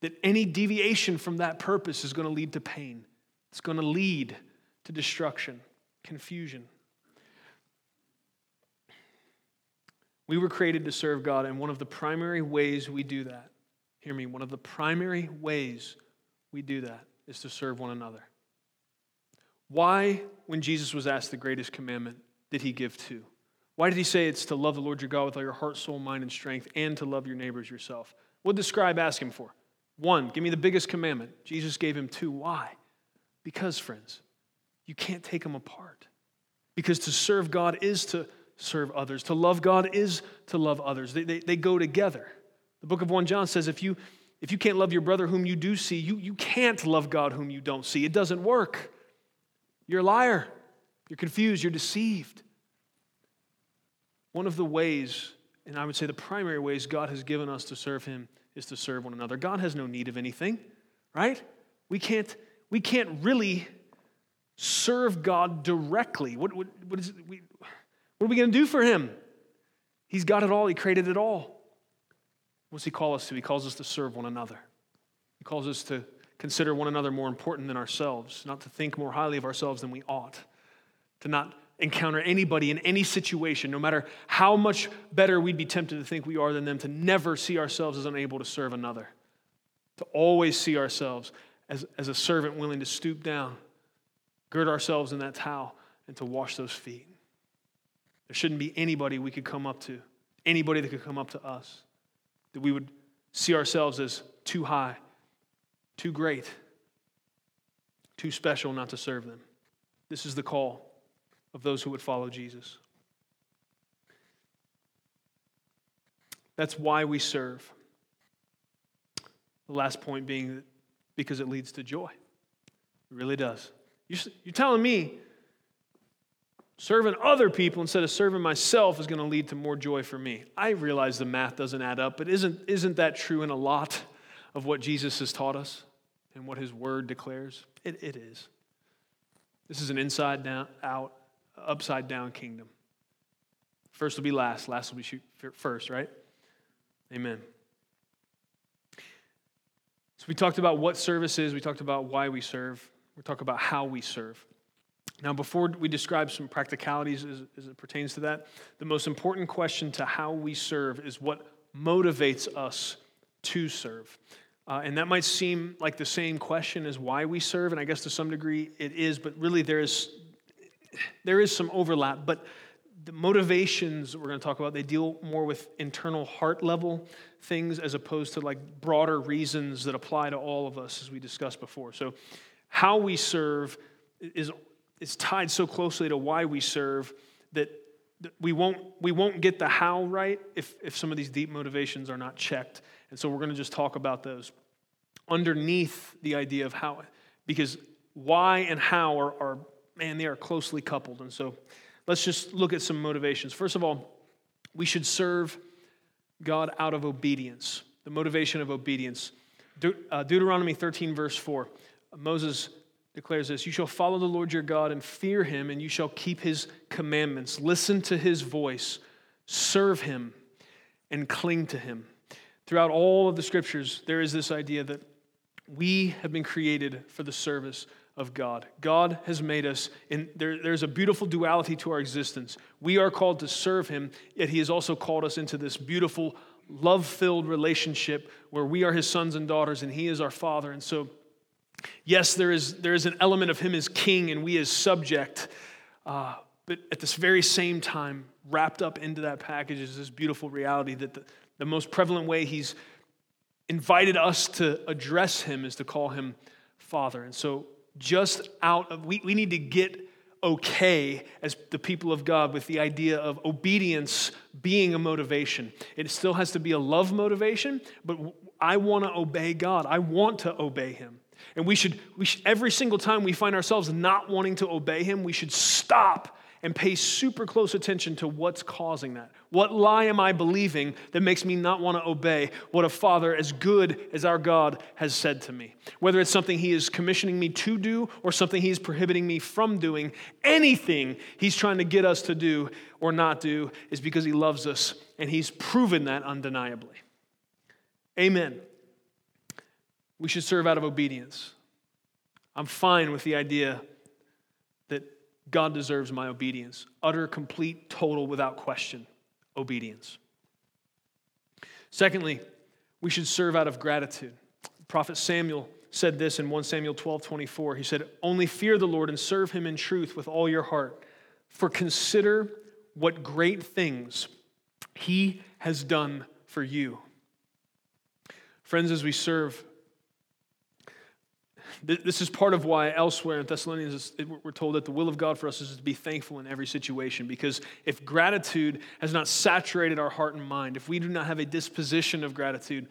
that any deviation from that purpose is going to lead to pain. It's going to lead to destruction, confusion. We were created to serve God, and one of the primary ways we do that, hear me, one of the primary ways we do that is to serve one another. Why, when Jesus was asked the greatest commandment, did he give two? Why did he say it's to love the Lord your God with all your heart, soul, mind, and strength, and to love your neighbors yourself? What did the scribe ask him for? One, give me the biggest commandment. Jesus gave him two. Why? Because, friends, you can't take them apart. Because to serve God is to serve others, to love God is to love others. They, they, they go together. The book of 1 John says if you, if you can't love your brother whom you do see, you, you can't love God whom you don't see. It doesn't work. You're a liar. You're confused. You're deceived. One of the ways, and I would say the primary ways God has given us to serve Him is to serve one another. God has no need of anything, right? We can't, we can't really serve God directly. What, what, what, is we, what are we going to do for Him? He's got it all, He created it all. What's He call us to? He calls us to serve one another. He calls us to consider one another more important than ourselves, not to think more highly of ourselves than we ought, to not encounter anybody in any situation, no matter how much better we'd be tempted to think we are than them, to never see ourselves as unable to serve another, to always see ourselves as, as a servant willing to stoop down, gird ourselves in that towel, and to wash those feet. There shouldn't be anybody we could come up to, anybody that could come up to us, that we would see ourselves as too high, too great, too special not to serve them. This is the call of those who would follow Jesus. That's why we serve. The last point being because it leads to joy. It really does. You're telling me serving other people instead of serving myself is going to lead to more joy for me. I realize the math doesn't add up, but isn't, isn't that true in a lot of what Jesus has taught us and what his word declares? It, it is. This is an inside out, upside down kingdom. First will be last, last will be first, right? Amen. So we talked about what service is, we talked about why we serve, we talk about how we serve. Now, before we describe some practicalities as, as, it pertains to that, the most important question to how we serve is what motivates us to serve. Uh, and that might seem like the same question as why we serve, and I guess to some degree it is, but really there is, there is some overlap. But the motivations we're going to talk about, they deal more with internal heart level things as opposed to like broader reasons that apply to all of us, as we discussed before. So, how we serve is, is tied so closely to why we serve that we won't, we won't get the how right if, if some of these deep motivations are not checked. And so we're going to just talk about those underneath the idea of how, because why and how are, are man, they are closely coupled. And so let's just look at some motivations. First of all, we should serve God out of obedience, the motivation of obedience. De- uh, Deuteronomy 13, verse 4, Moses declares this You shall follow the Lord your God and fear him, and you shall keep his commandments. Listen to his voice, serve him, and cling to him. Throughout all of the scriptures, there is this idea that we have been created for the service of God. God has made us, and there, there's a beautiful duality to our existence. We are called to serve Him, yet He has also called us into this beautiful, love filled relationship where we are His sons and daughters, and He is our Father. And so, yes, there is, there is an element of Him as King and we as subject, uh, but at this very same time, wrapped up into that package is this beautiful reality that the, the most prevalent way He's invited us to address Him is to call Him Father. And so, just out of, we, we need to get okay as the people of God with the idea of obedience being a motivation. It still has to be a love motivation, but I want to obey God. I want to obey Him. And we should, we should, every single time we find ourselves not wanting to obey Him, we should stop and pay super close attention to what's causing that. What lie am I believing that makes me not want to obey what a father as good as our God has said to me? Whether it's something he is commissioning me to do or something he's prohibiting me from doing, anything he's trying to get us to do or not do is because he loves us and he's proven that undeniably. Amen. We should serve out of obedience. I'm fine with the idea God deserves my obedience. Utter, complete, total, without question obedience. Secondly, we should serve out of gratitude. Prophet Samuel said this in 1 Samuel 12 24. He said, Only fear the Lord and serve him in truth with all your heart, for consider what great things he has done for you. Friends, as we serve, this is part of why elsewhere in Thessalonians we're told that the will of God for us is to be thankful in every situation. Because if gratitude has not saturated our heart and mind, if we do not have a disposition of gratitude,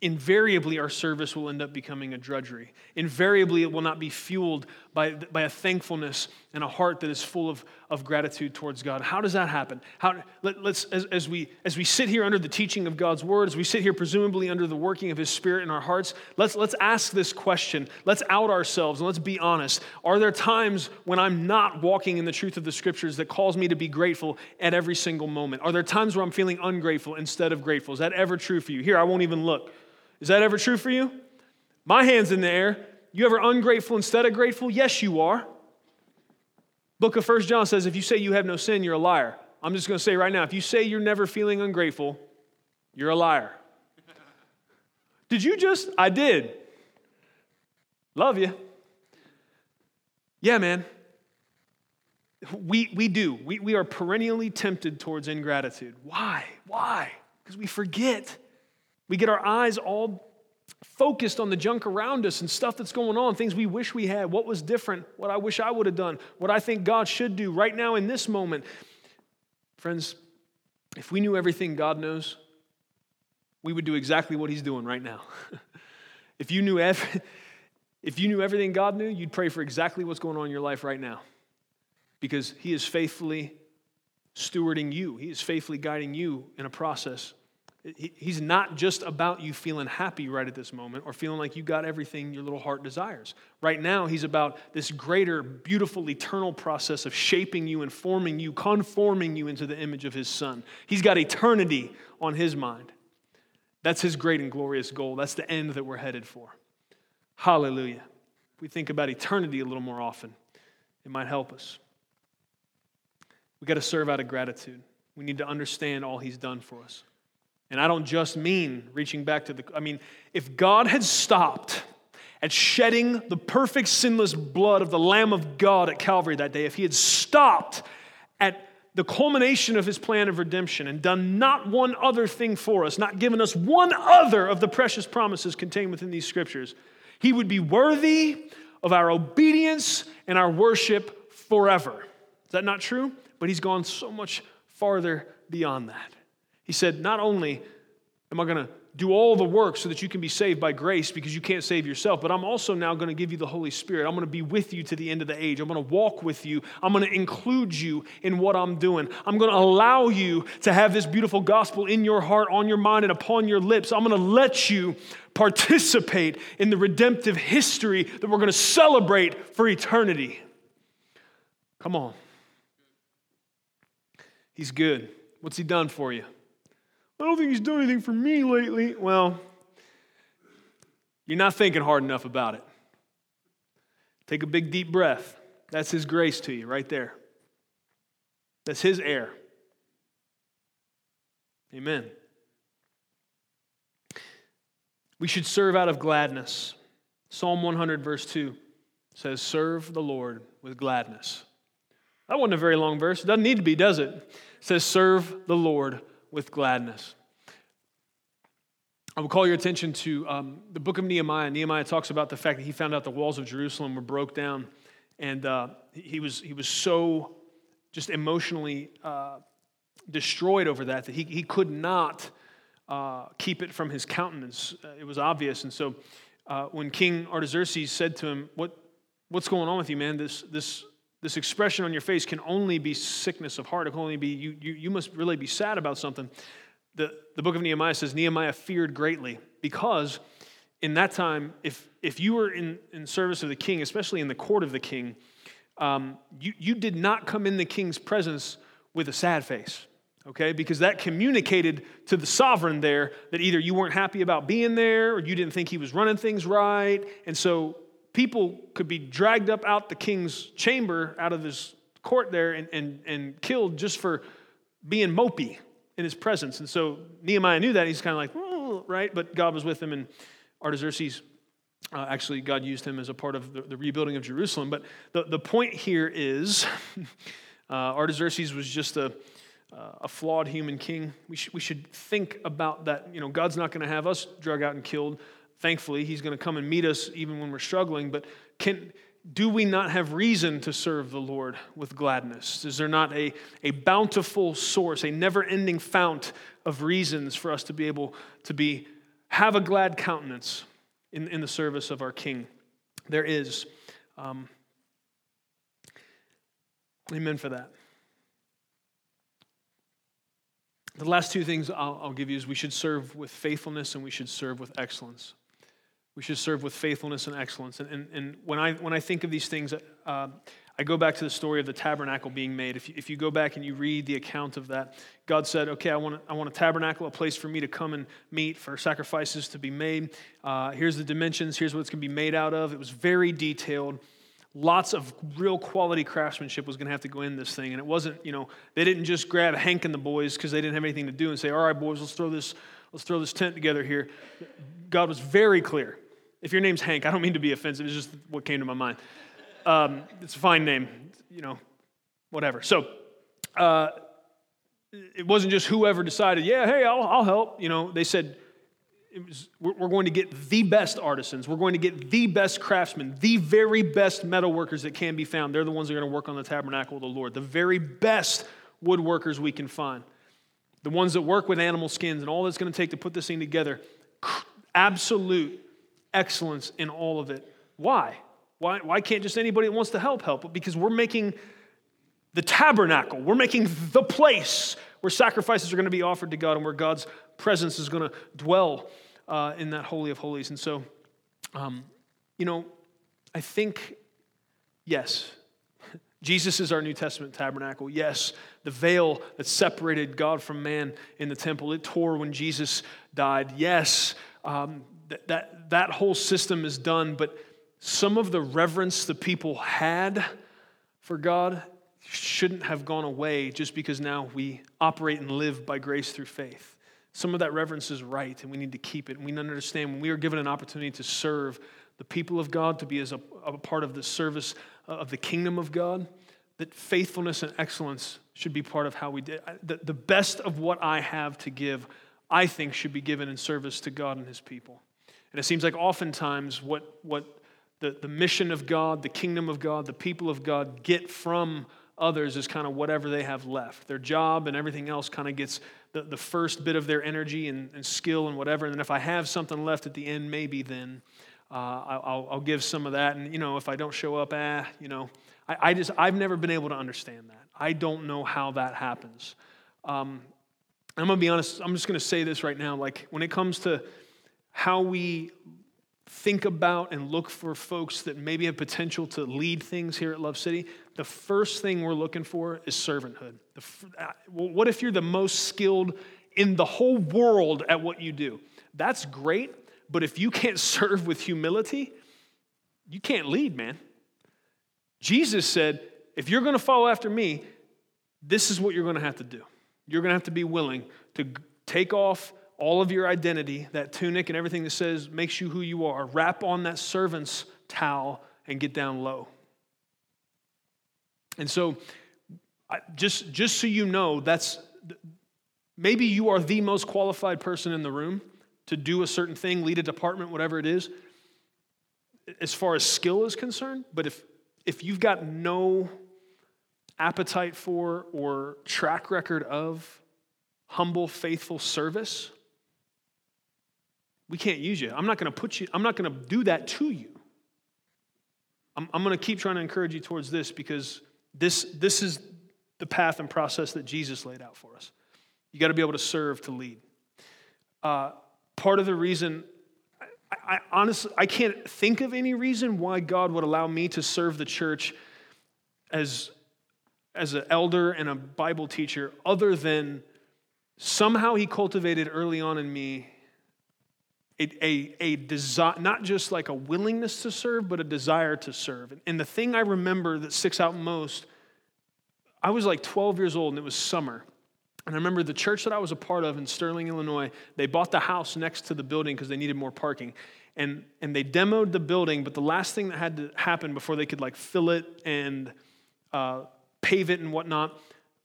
invariably our service will end up becoming a drudgery. Invariably, it will not be fueled by, by a thankfulness and a heart that is full of, of gratitude towards God. How does that happen? How, let, us as, as, we, as we sit here under the teaching of God's word, as we sit here presumably under the working of his spirit in our hearts, let's, let's ask this question. Let's out ourselves and let's be honest. Are there times when I'm not walking in the truth of the scriptures that calls me to be grateful at every single moment? Are there times where I'm feeling ungrateful instead of grateful? Is that ever true for you? Here, I won't even look. Is that ever true for you? My hand's in the air. You ever ungrateful instead of grateful? Yes, you are. Book of First John says if you say you have no sin, you're a liar. I'm just going to say right now if you say you're never feeling ungrateful, you're a liar. Did you just? I did. Love you. Yeah, man. We, we do. We, we are perennially tempted towards ingratitude. Why? Why? Because we forget. We get our eyes all focused on the junk around us and stuff that's going on, things we wish we had, what was different, what I wish I would have done, what I think God should do right now in this moment. Friends, if we knew everything God knows, we would do exactly what He's doing right now. if, you knew if you knew everything God knew, you'd pray for exactly what's going on in your life right now. Because He is faithfully stewarding you, He is faithfully guiding you in a process He's not just about you feeling happy right at this moment or feeling like you got everything your little heart desires. Right now, he's about this greater, beautiful, eternal process of shaping you and forming you, conforming you into the image of his son. He's got eternity on his mind. That's his great and glorious goal. That's the end that we're headed for. Hallelujah. If we think about eternity a little more often, it might help us. We got to serve out of gratitude. We need to understand all he's done for us. And I don't just mean reaching back to the, I mean, if God had stopped at shedding the perfect, sinless blood of the Lamb of God at Calvary that day, if he had stopped at the culmination of his plan of redemption and done not one other thing for us, not given us one other of the precious promises contained within these scriptures, he would be worthy of our obedience and our worship forever. Is that not true? But he's gone so much farther beyond that. He said, Not only am I going to do all the work so that you can be saved by grace because you can't save yourself, but I'm also now going to give you the Holy Spirit. I'm going to be with you to the end of the age. I'm going to walk with you. I'm going to include you in what I'm doing. I'm going to allow you to have this beautiful gospel in your heart, on your mind, and upon your lips. I'm going to let you participate in the redemptive history that we're going to celebrate for eternity. Come on. He's good. What's he done for you? I don't think he's done anything for me lately. Well, you're not thinking hard enough about it. Take a big, deep breath. That's his grace to you right there. That's his air. Amen. We should serve out of gladness. Psalm 100, verse 2 says, Serve the Lord with gladness. That wasn't a very long verse. It doesn't need to be, does it? It says, Serve the Lord with gladness. I will call your attention to um, the book of Nehemiah. Nehemiah talks about the fact that he found out the walls of Jerusalem were broke down, and uh, he, was, he was so just emotionally uh, destroyed over that that he, he could not uh, keep it from his countenance. Uh, it was obvious. And so uh, when King Artaxerxes said to him, what, What's going on with you, man? This, this, this expression on your face can only be sickness of heart. It can only be, you, you, you must really be sad about something. The, the book of Nehemiah says Nehemiah feared greatly because in that time, if, if you were in, in service of the king, especially in the court of the king, um, you, you did not come in the king's presence with a sad face, okay? Because that communicated to the sovereign there that either you weren't happy about being there or you didn't think he was running things right. And so people could be dragged up out the king's chamber, out of his court there, and, and, and killed just for being mopey in his presence. And so Nehemiah knew that. He's kind of like, right? But God was with him, and Artaxerxes, uh, actually, God used him as a part of the, the rebuilding of Jerusalem. But the, the point here is uh, Artaxerxes was just a, uh, a flawed human king. We, sh- we should think about that. You know, God's not going to have us drug out and killed Thankfully, He's going to come and meet us even when we're struggling. But can, do we not have reason to serve the Lord with gladness? Is there not a, a bountiful source, a never ending fount of reasons for us to be able to be, have a glad countenance in, in the service of our King? There is. Um, amen for that. The last two things I'll, I'll give you is we should serve with faithfulness and we should serve with excellence. We should serve with faithfulness and excellence. And, and, and when, I, when I think of these things, uh, I go back to the story of the tabernacle being made. If you, if you go back and you read the account of that, God said, Okay, I want, I want a tabernacle, a place for me to come and meet, for sacrifices to be made. Uh, here's the dimensions, here's what it's going to be made out of. It was very detailed. Lots of real quality craftsmanship was going to have to go in this thing. And it wasn't, you know, they didn't just grab Hank and the boys because they didn't have anything to do and say, All right, boys, let's throw this, let's throw this tent together here. God was very clear. If your name's Hank, I don't mean to be offensive, it's just what came to my mind. Um, it's a fine name, you know, whatever. So uh, it wasn't just whoever decided, yeah, hey, I'll, I'll help. You know, they said, was, we're going to get the best artisans. We're going to get the best craftsmen, the very best metal workers that can be found. They're the ones that are going to work on the tabernacle of the Lord, the very best woodworkers we can find. The ones that work with animal skins and all that's going to take to put this thing together. Absolute excellence in all of it. Why? Why, why can't just anybody that wants to help help? Because we're making the tabernacle, we're making the place where sacrifices are going to be offered to God and where God's presence is going to dwell uh, in that Holy of Holies. And so, um, you know, I think, yes, Jesus is our New Testament tabernacle. Yes, the veil that separated God from man in the temple, it tore when Jesus died. Yes, um, that, that, that whole system is done, but some of the reverence the people had for God shouldn't have gone away just because now we operate and live by grace through faith. Some of that reverence is right, and we need to keep it. And we understand when we are given an opportunity to serve the people of God, to be as a, a part of the service uh, of the kingdom of God, that faithfulness and excellence should be part of how we did. The, the best of what I have to give, I think, should be given in service to God and his people. And it seems like oftentimes what, what the, the mission of God, the kingdom of God, the people of God get from others is kind of whatever they have left. Their job and everything else kind of gets the, the first bit of their energy and, and skill and whatever. And then if I have something left at the end, maybe then uh, I'll, I'll, give some of that. And, you know, if I don't show up, ah, you know, I, I just, I've never been able to understand that. I don't know how that happens. Um, I'm going to be honest, I'm just going to say this right now. Like, when it comes to how we think about and look for folks that maybe have potential to lead things here at Love City, the first thing we're looking for is servanthood. Uh, what if you're the most skilled in the whole world at what you do? That's great, but if you can't serve with humility, you can't lead, man. Jesus said, if you're going to follow after me, this is what you're going to have to do. You're going to have to be willing to take off all of your identity, that tunic and everything that says makes you who you are, wrap on that servant's towel and get down low. And so, just, just so you know, that's maybe you are the most qualified person in the room to do a certain thing, lead a department, whatever it is, as far as skill is concerned. But if, if you've got no appetite for or track record of humble, faithful service, we can't use you. I'm not going to put you, I'm not going to do that to you. I'm, I'm going to keep trying to encourage you towards this because this, this is the path and process that Jesus laid out for us. You got to be able to serve to lead. Uh, part of the reason, I, I honestly, I can't think of any reason why God would allow me to serve the church as, as an elder and a Bible teacher other than somehow He cultivated early on in me a, a, a desire, not just like a willingness to serve, but a desire to serve. And the thing I remember that sticks out most, I was like 12 years old and it was summer. And I remember the church that I was a part of in Sterling, Illinois, they bought the house next to the building because they needed more parking. And, and they demoed the building, but the last thing that had to happen before they could like fill it and uh, pave it and whatnot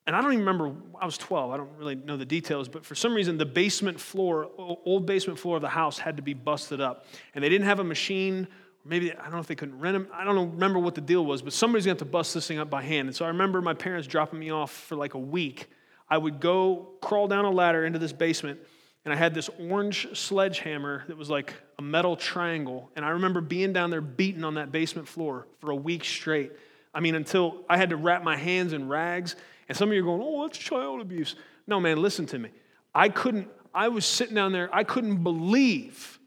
and I don't even remember, I was 12, I don't really know the details, but for some reason, the basement floor, old basement floor of the house had to be busted up. And they didn't have a machine, maybe, I don't know if they couldn't rent them, I don't remember what the deal was, but somebody's gonna have to bust this thing up by hand. And so I remember my parents dropping me off for like a week. I would go crawl down a ladder into this basement, and I had this orange sledgehammer that was like a metal triangle. And I remember being down there beating on that basement floor for a week straight. I mean, until I had to wrap my hands in rags and some of you are going, oh, that's child abuse. No, man, listen to me. I couldn't, I was sitting down there, I couldn't believe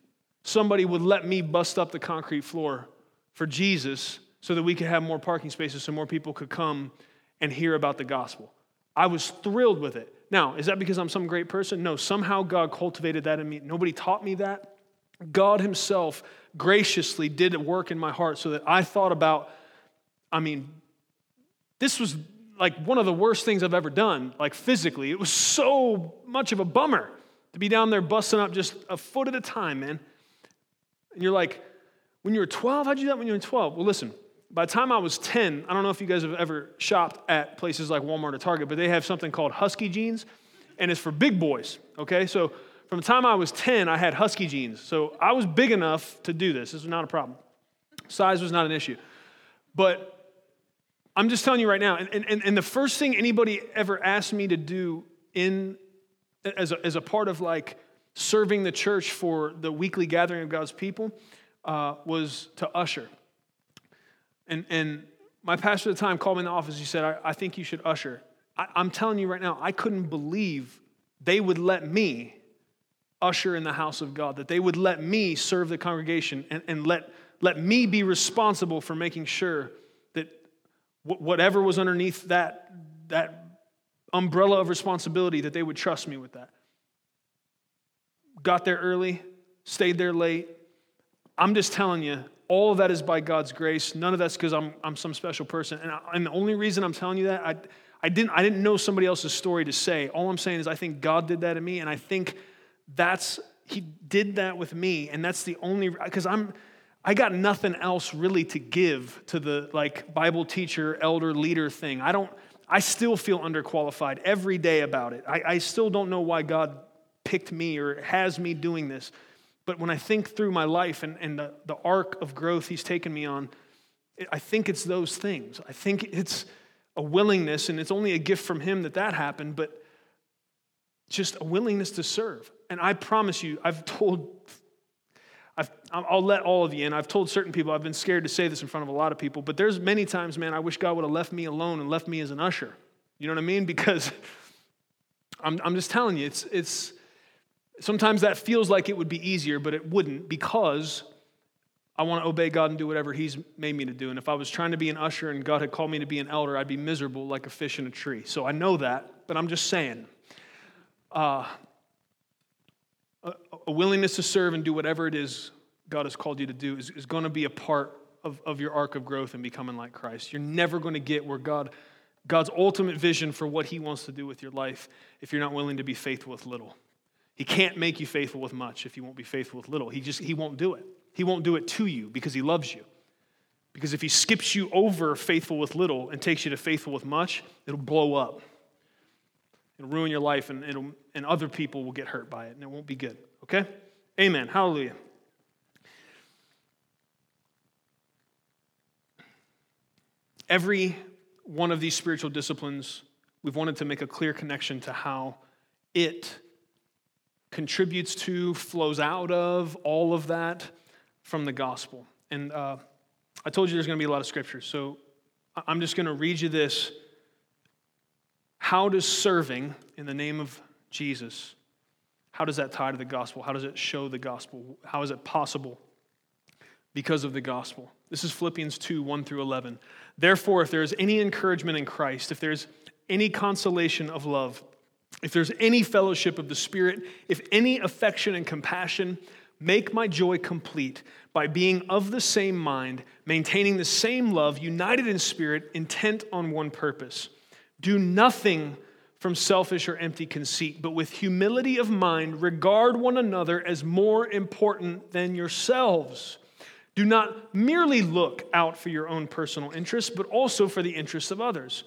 somebody would let me bust up the concrete floor for Jesus so that we could have more parking spaces so more people could come and hear about the gospel. I was thrilled with it. Now, is that because I'm some great person? No, somehow God cultivated that in me. Nobody taught me that. God Himself graciously did a work in my heart so that I thought about, I mean, this was like one of the worst things I've ever done, like physically. It was so much of a bummer to be down there busting up just a foot at a time, man. And you're like, when you were 12, how'd you do that when you were 12? Well, listen, by the time I was 10, I don't know if you guys have ever shopped at places like Walmart or Target, but they have something called Husky jeans, and it's for big boys, okay? So from the time I was 10, I had Husky jeans. So I was big enough to do this. This was not a problem. Size was not an issue. But I'm just telling you right now, and, and, and the first thing anybody ever asked me to do in as a, as a part of like serving the church for the weekly gathering of God's people uh, was to usher. And, and my pastor at the time called me in the office. He said, I, I think you should usher. I, I'm telling you right now, I couldn't believe they would let me usher in the house of God, that they would let me serve the congregation and, and let, let me be responsible for making sure whatever was underneath that, that umbrella of responsibility, that they would trust me with that. Got there early, stayed there late. I'm just telling you, all of that is by God's grace. None of that's because I'm, I'm some special person. And, I, and the only reason I'm telling you that, I, I, didn't, I didn't know somebody else's story to say. All I'm saying is I think God did that to me, and I think that's, He did that with me, and that's the only, because I'm, I got nothing else really to give to the like Bible teacher, elder, leader thing. I don't, I still feel underqualified every day about it. I, I still don't know why God picked me or has me doing this. But when I think through my life and, and the, the arc of growth he's taken me on, I think it's those things. I think it's a willingness, and it's only a gift from him that that happened, but just a willingness to serve. And I promise you, I've told, I've, I'll let all of you in. I've told certain people, I've been scared to say this in front of a lot of people, but there's many times, man, I wish God would have left me alone and left me as an usher. You know what I mean? Because I'm, I'm just telling you, it's, it's, Sometimes that feels like it would be easier, but it wouldn't because I want to obey God and do whatever He's made me to do. And if I was trying to be an usher and God had called me to be an elder, I'd be miserable like a fish in a tree. So I know that, but I'm just saying. Uh, a, willingness to serve and do whatever it is God has called you to do is, is going to be a part of, of your arc of growth and becoming like Christ. You're never going to get where God, God's ultimate vision for what He wants to do with your life if you're not willing to be faithful with little. He can't make you faithful with much if you won't be faithful with little. He just he won't do it. He won't do it to you because he loves you. Because if he skips you over faithful with little and takes you to faithful with much, it'll blow up. It'll ruin your life and, it'll, and other people will get hurt by it and it won't be good. Okay? Amen. Hallelujah. Every one of these spiritual disciplines, we've wanted to make a clear connection to how it contributes to, flows out of, all of that from the gospel. And uh, I told you there's going to be a lot of scriptures, so I'm just going to read you this. How does serving in the name of Jesus, how does that tie to the gospel? How does it show the gospel? How is it possible? Because of the gospel. This is Philippians 2 1 through 11. Therefore, if there is any encouragement in Christ, if there's any consolation of love, if there's any fellowship of the Spirit, if any affection and compassion, make my joy complete by being of the same mind, maintaining the same love, united in spirit, intent on one purpose. Do nothing from selfish or empty conceit, but with humility of mind, regard one another as more important than yourselves. Do not merely look out for your own personal interests, but also for the interests of others.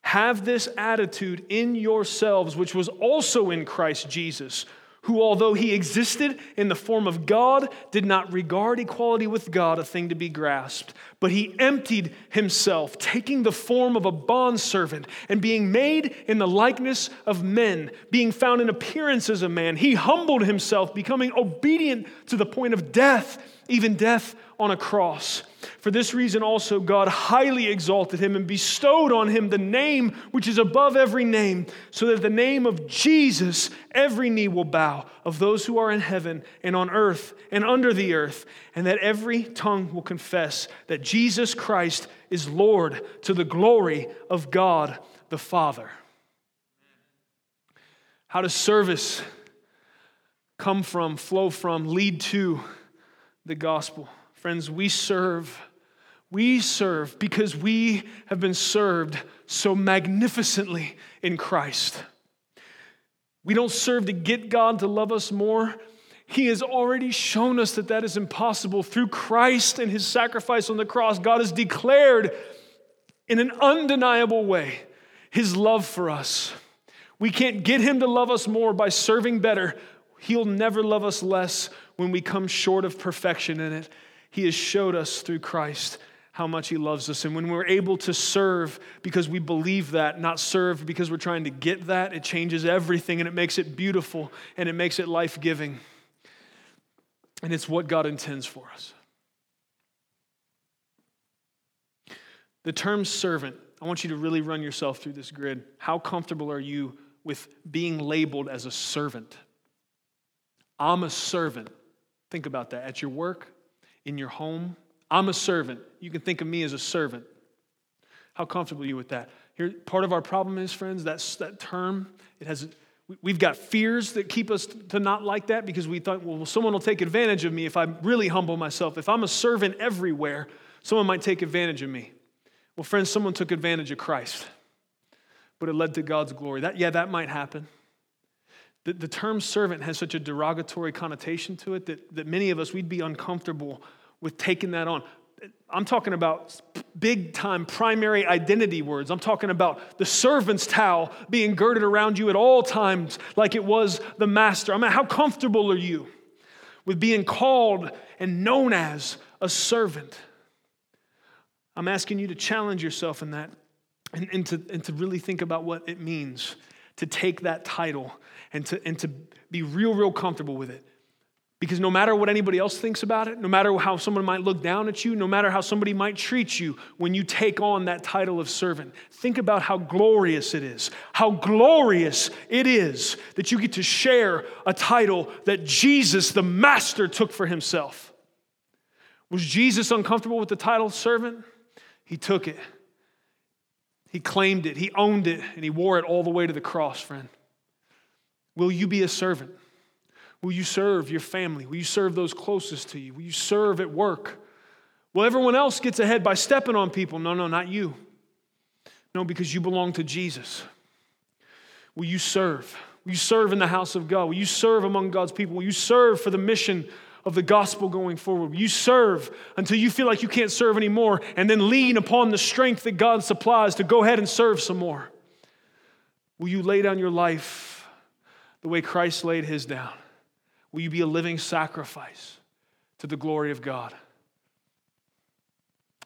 Have this attitude in yourselves, which was also in Christ Jesus, who, although he existed in the form of God, did not regard equality with God a thing to be grasped, but he emptied himself, taking the form of a bondservant, and being made in the likeness of men, being found in appearance as a man, he humbled himself, becoming obedient to the point of death, even death on a cross. For this reason also God highly exalted him and bestowed on him the name which is above every name, so that the name of Jesus every knee will bow of those who are in heaven and on earth and under the earth, and that every tongue will confess that Jesus Christ is Lord to the glory of God the Father. How does service come from, flow from, lead to the gospel? Friends, we serve. We serve because we have been served so magnificently in Christ. We don't serve to get God to love us more. He has already shown us that that is impossible through Christ and his sacrifice on the cross. God has declared in an undeniable way his love for us. We can't get him to love us more by serving better. He'll never love us less when we come short of perfection in it. He has showed us through Christ how much He loves us. And when we're able to serve because we believe that, not serve because we're trying to get that, it changes everything and it makes it beautiful and it makes it life giving. And it's what God intends for us. The term servant, I want you to really run yourself through this grid. How comfortable are you with being labeled as a servant? I'm a servant. Think about that. At your work, in your home, I'm a servant. You can think of me as a servant. How comfortable are you with that? Here, part of our problem is, friends, that's that term. It has we've got fears that keep us to not like that because we thought, well, someone will take advantage of me if I really humble myself. If I'm a servant everywhere, someone might take advantage of me. Well, friends, someone took advantage of Christ, but it led to God's glory. That, yeah, that might happen. The, the term servant has such a derogatory connotation to it that, that many of us, we'd be uncomfortable with taking that on. I'm talking about big time primary identity words. I'm talking about the servant's towel being girded around you at all times like it was the master. I mean, how comfortable are you with being called and known as a servant? I'm asking you to challenge yourself in that and, and, to, and to really think about what it means to take that title and to, and to be real, real comfortable with it. Because no matter what anybody else thinks about it, no matter how someone might look down at you, no matter how somebody might treat you when you take on that title of servant, think about how glorious it is. How glorious it is that you get to share a title that Jesus, the Master, took for himself. Was Jesus uncomfortable with the title servant? He took it, he claimed it, he owned it, and he wore it all the way to the cross, friend. Will you be a servant? Will you serve your family? Will you serve those closest to you? Will you serve at work? Well, everyone else gets ahead by stepping on people. No, no, not you. No, because you belong to Jesus. Will you serve? Will you serve in the house of God? Will you serve among God's people? Will you serve for the mission of the gospel going forward? Will you serve until you feel like you can't serve anymore and then lean upon the strength that God supplies to go ahead and serve some more? Will you lay down your life the way Christ laid his down? Will you be a living sacrifice to the glory of God?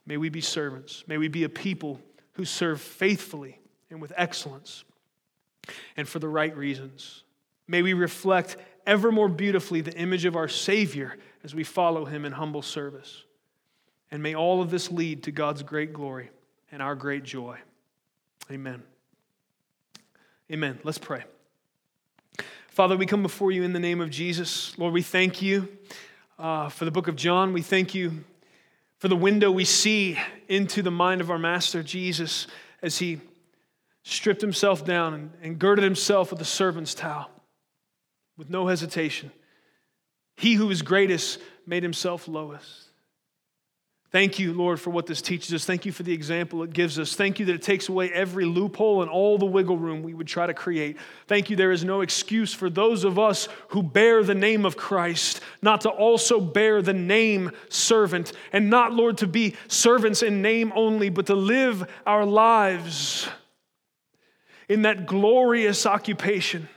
May we be servants. May we be a people who serve faithfully and with excellence and for the right reasons. May we reflect ever more beautifully the image of our Savior as we follow him in humble service. And may all of this lead to God's great glory and our great joy. Amen. Amen. Let's pray. Father, we come before you in the name of Jesus. Lord, we thank you uh, for the book of John. We thank you for the window we see into the mind of our Master Jesus as he stripped himself down and, and girded himself with a servant's towel with no hesitation. He who is greatest made himself lowest. Thank you, Lord, for what this teaches us. Thank you for the example it gives us. Thank you that it takes away every loophole and all the wiggle room we would try to create. Thank you, there is no excuse for those of us who bear the name of Christ not to also bear the name servant, and not, Lord, to be servants in name only, but to live our lives in that glorious occupation.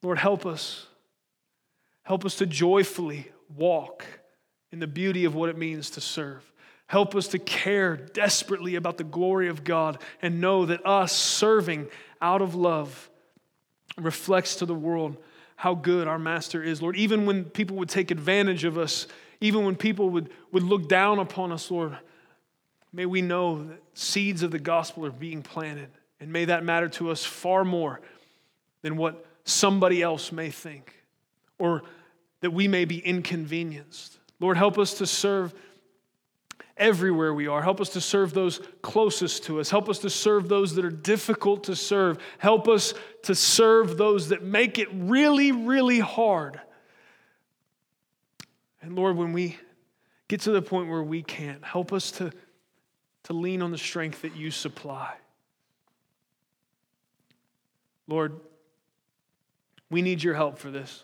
Lord, help us. Help us to joyfully walk in the beauty of what it means to serve. Help us to care desperately about the glory of God and know that us serving out of love reflects to the world how good our Master is, Lord. Even when people would take advantage of us, even when people would, would look down upon us, Lord, may we know that seeds of the gospel are being planted. And may that matter to us far more than what somebody else may think or that we may be inconvenienced. Lord, help us to serve everywhere we are. Help us to serve those closest to us. Help us to serve those that are difficult to serve. Help us to serve those that make it really, really hard. And Lord, when we get to the point where we can't, help us to, to lean on the strength that you supply. Lord, we need your help for this.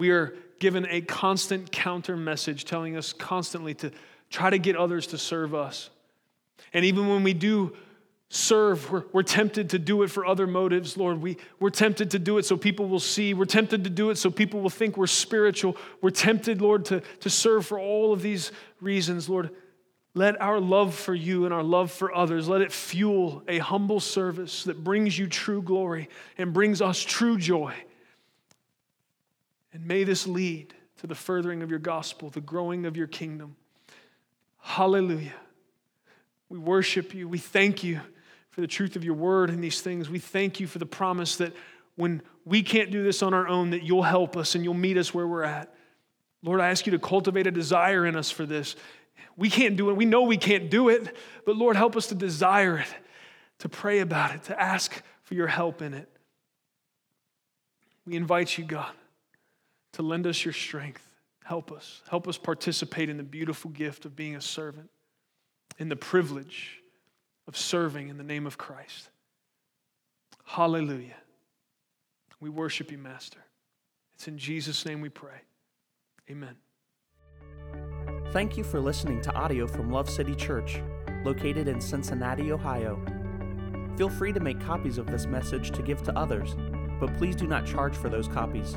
We are given a constant counter message telling us constantly to try to get others to serve us. And even when we do serve, we're, we're tempted to do it for other motives, Lord. We, we're tempted to do it so people will see. We're tempted to do it so people will think we're spiritual. We're tempted, Lord, to, to serve for all of these reasons, Lord. Let our love for you and our love for others, let it fuel a humble service that brings you true glory and brings us true joy. And may this lead to the furthering of your gospel, the growing of your kingdom. Hallelujah. We worship you. We thank you for the truth of your word and these things. We thank you for the promise that when we can't do this on our own, that you'll help us and you'll meet us where we're at. Lord, I ask you to cultivate a desire in us for this we can't do it. We know we can't do it, but Lord, help us to desire it, to pray about it, to ask for your help in it. We invite you, God, to lend us your strength. Help us. Help us participate in the beautiful gift of being a servant, in the privilege of serving in the name of Christ. Hallelujah. We worship you, Master. It's in Jesus' name we pray. Amen. Thank you for listening to audio from Love City Church, located in Cincinnati, Ohio. Feel free to make copies of this message to give to others, but please do not charge for those copies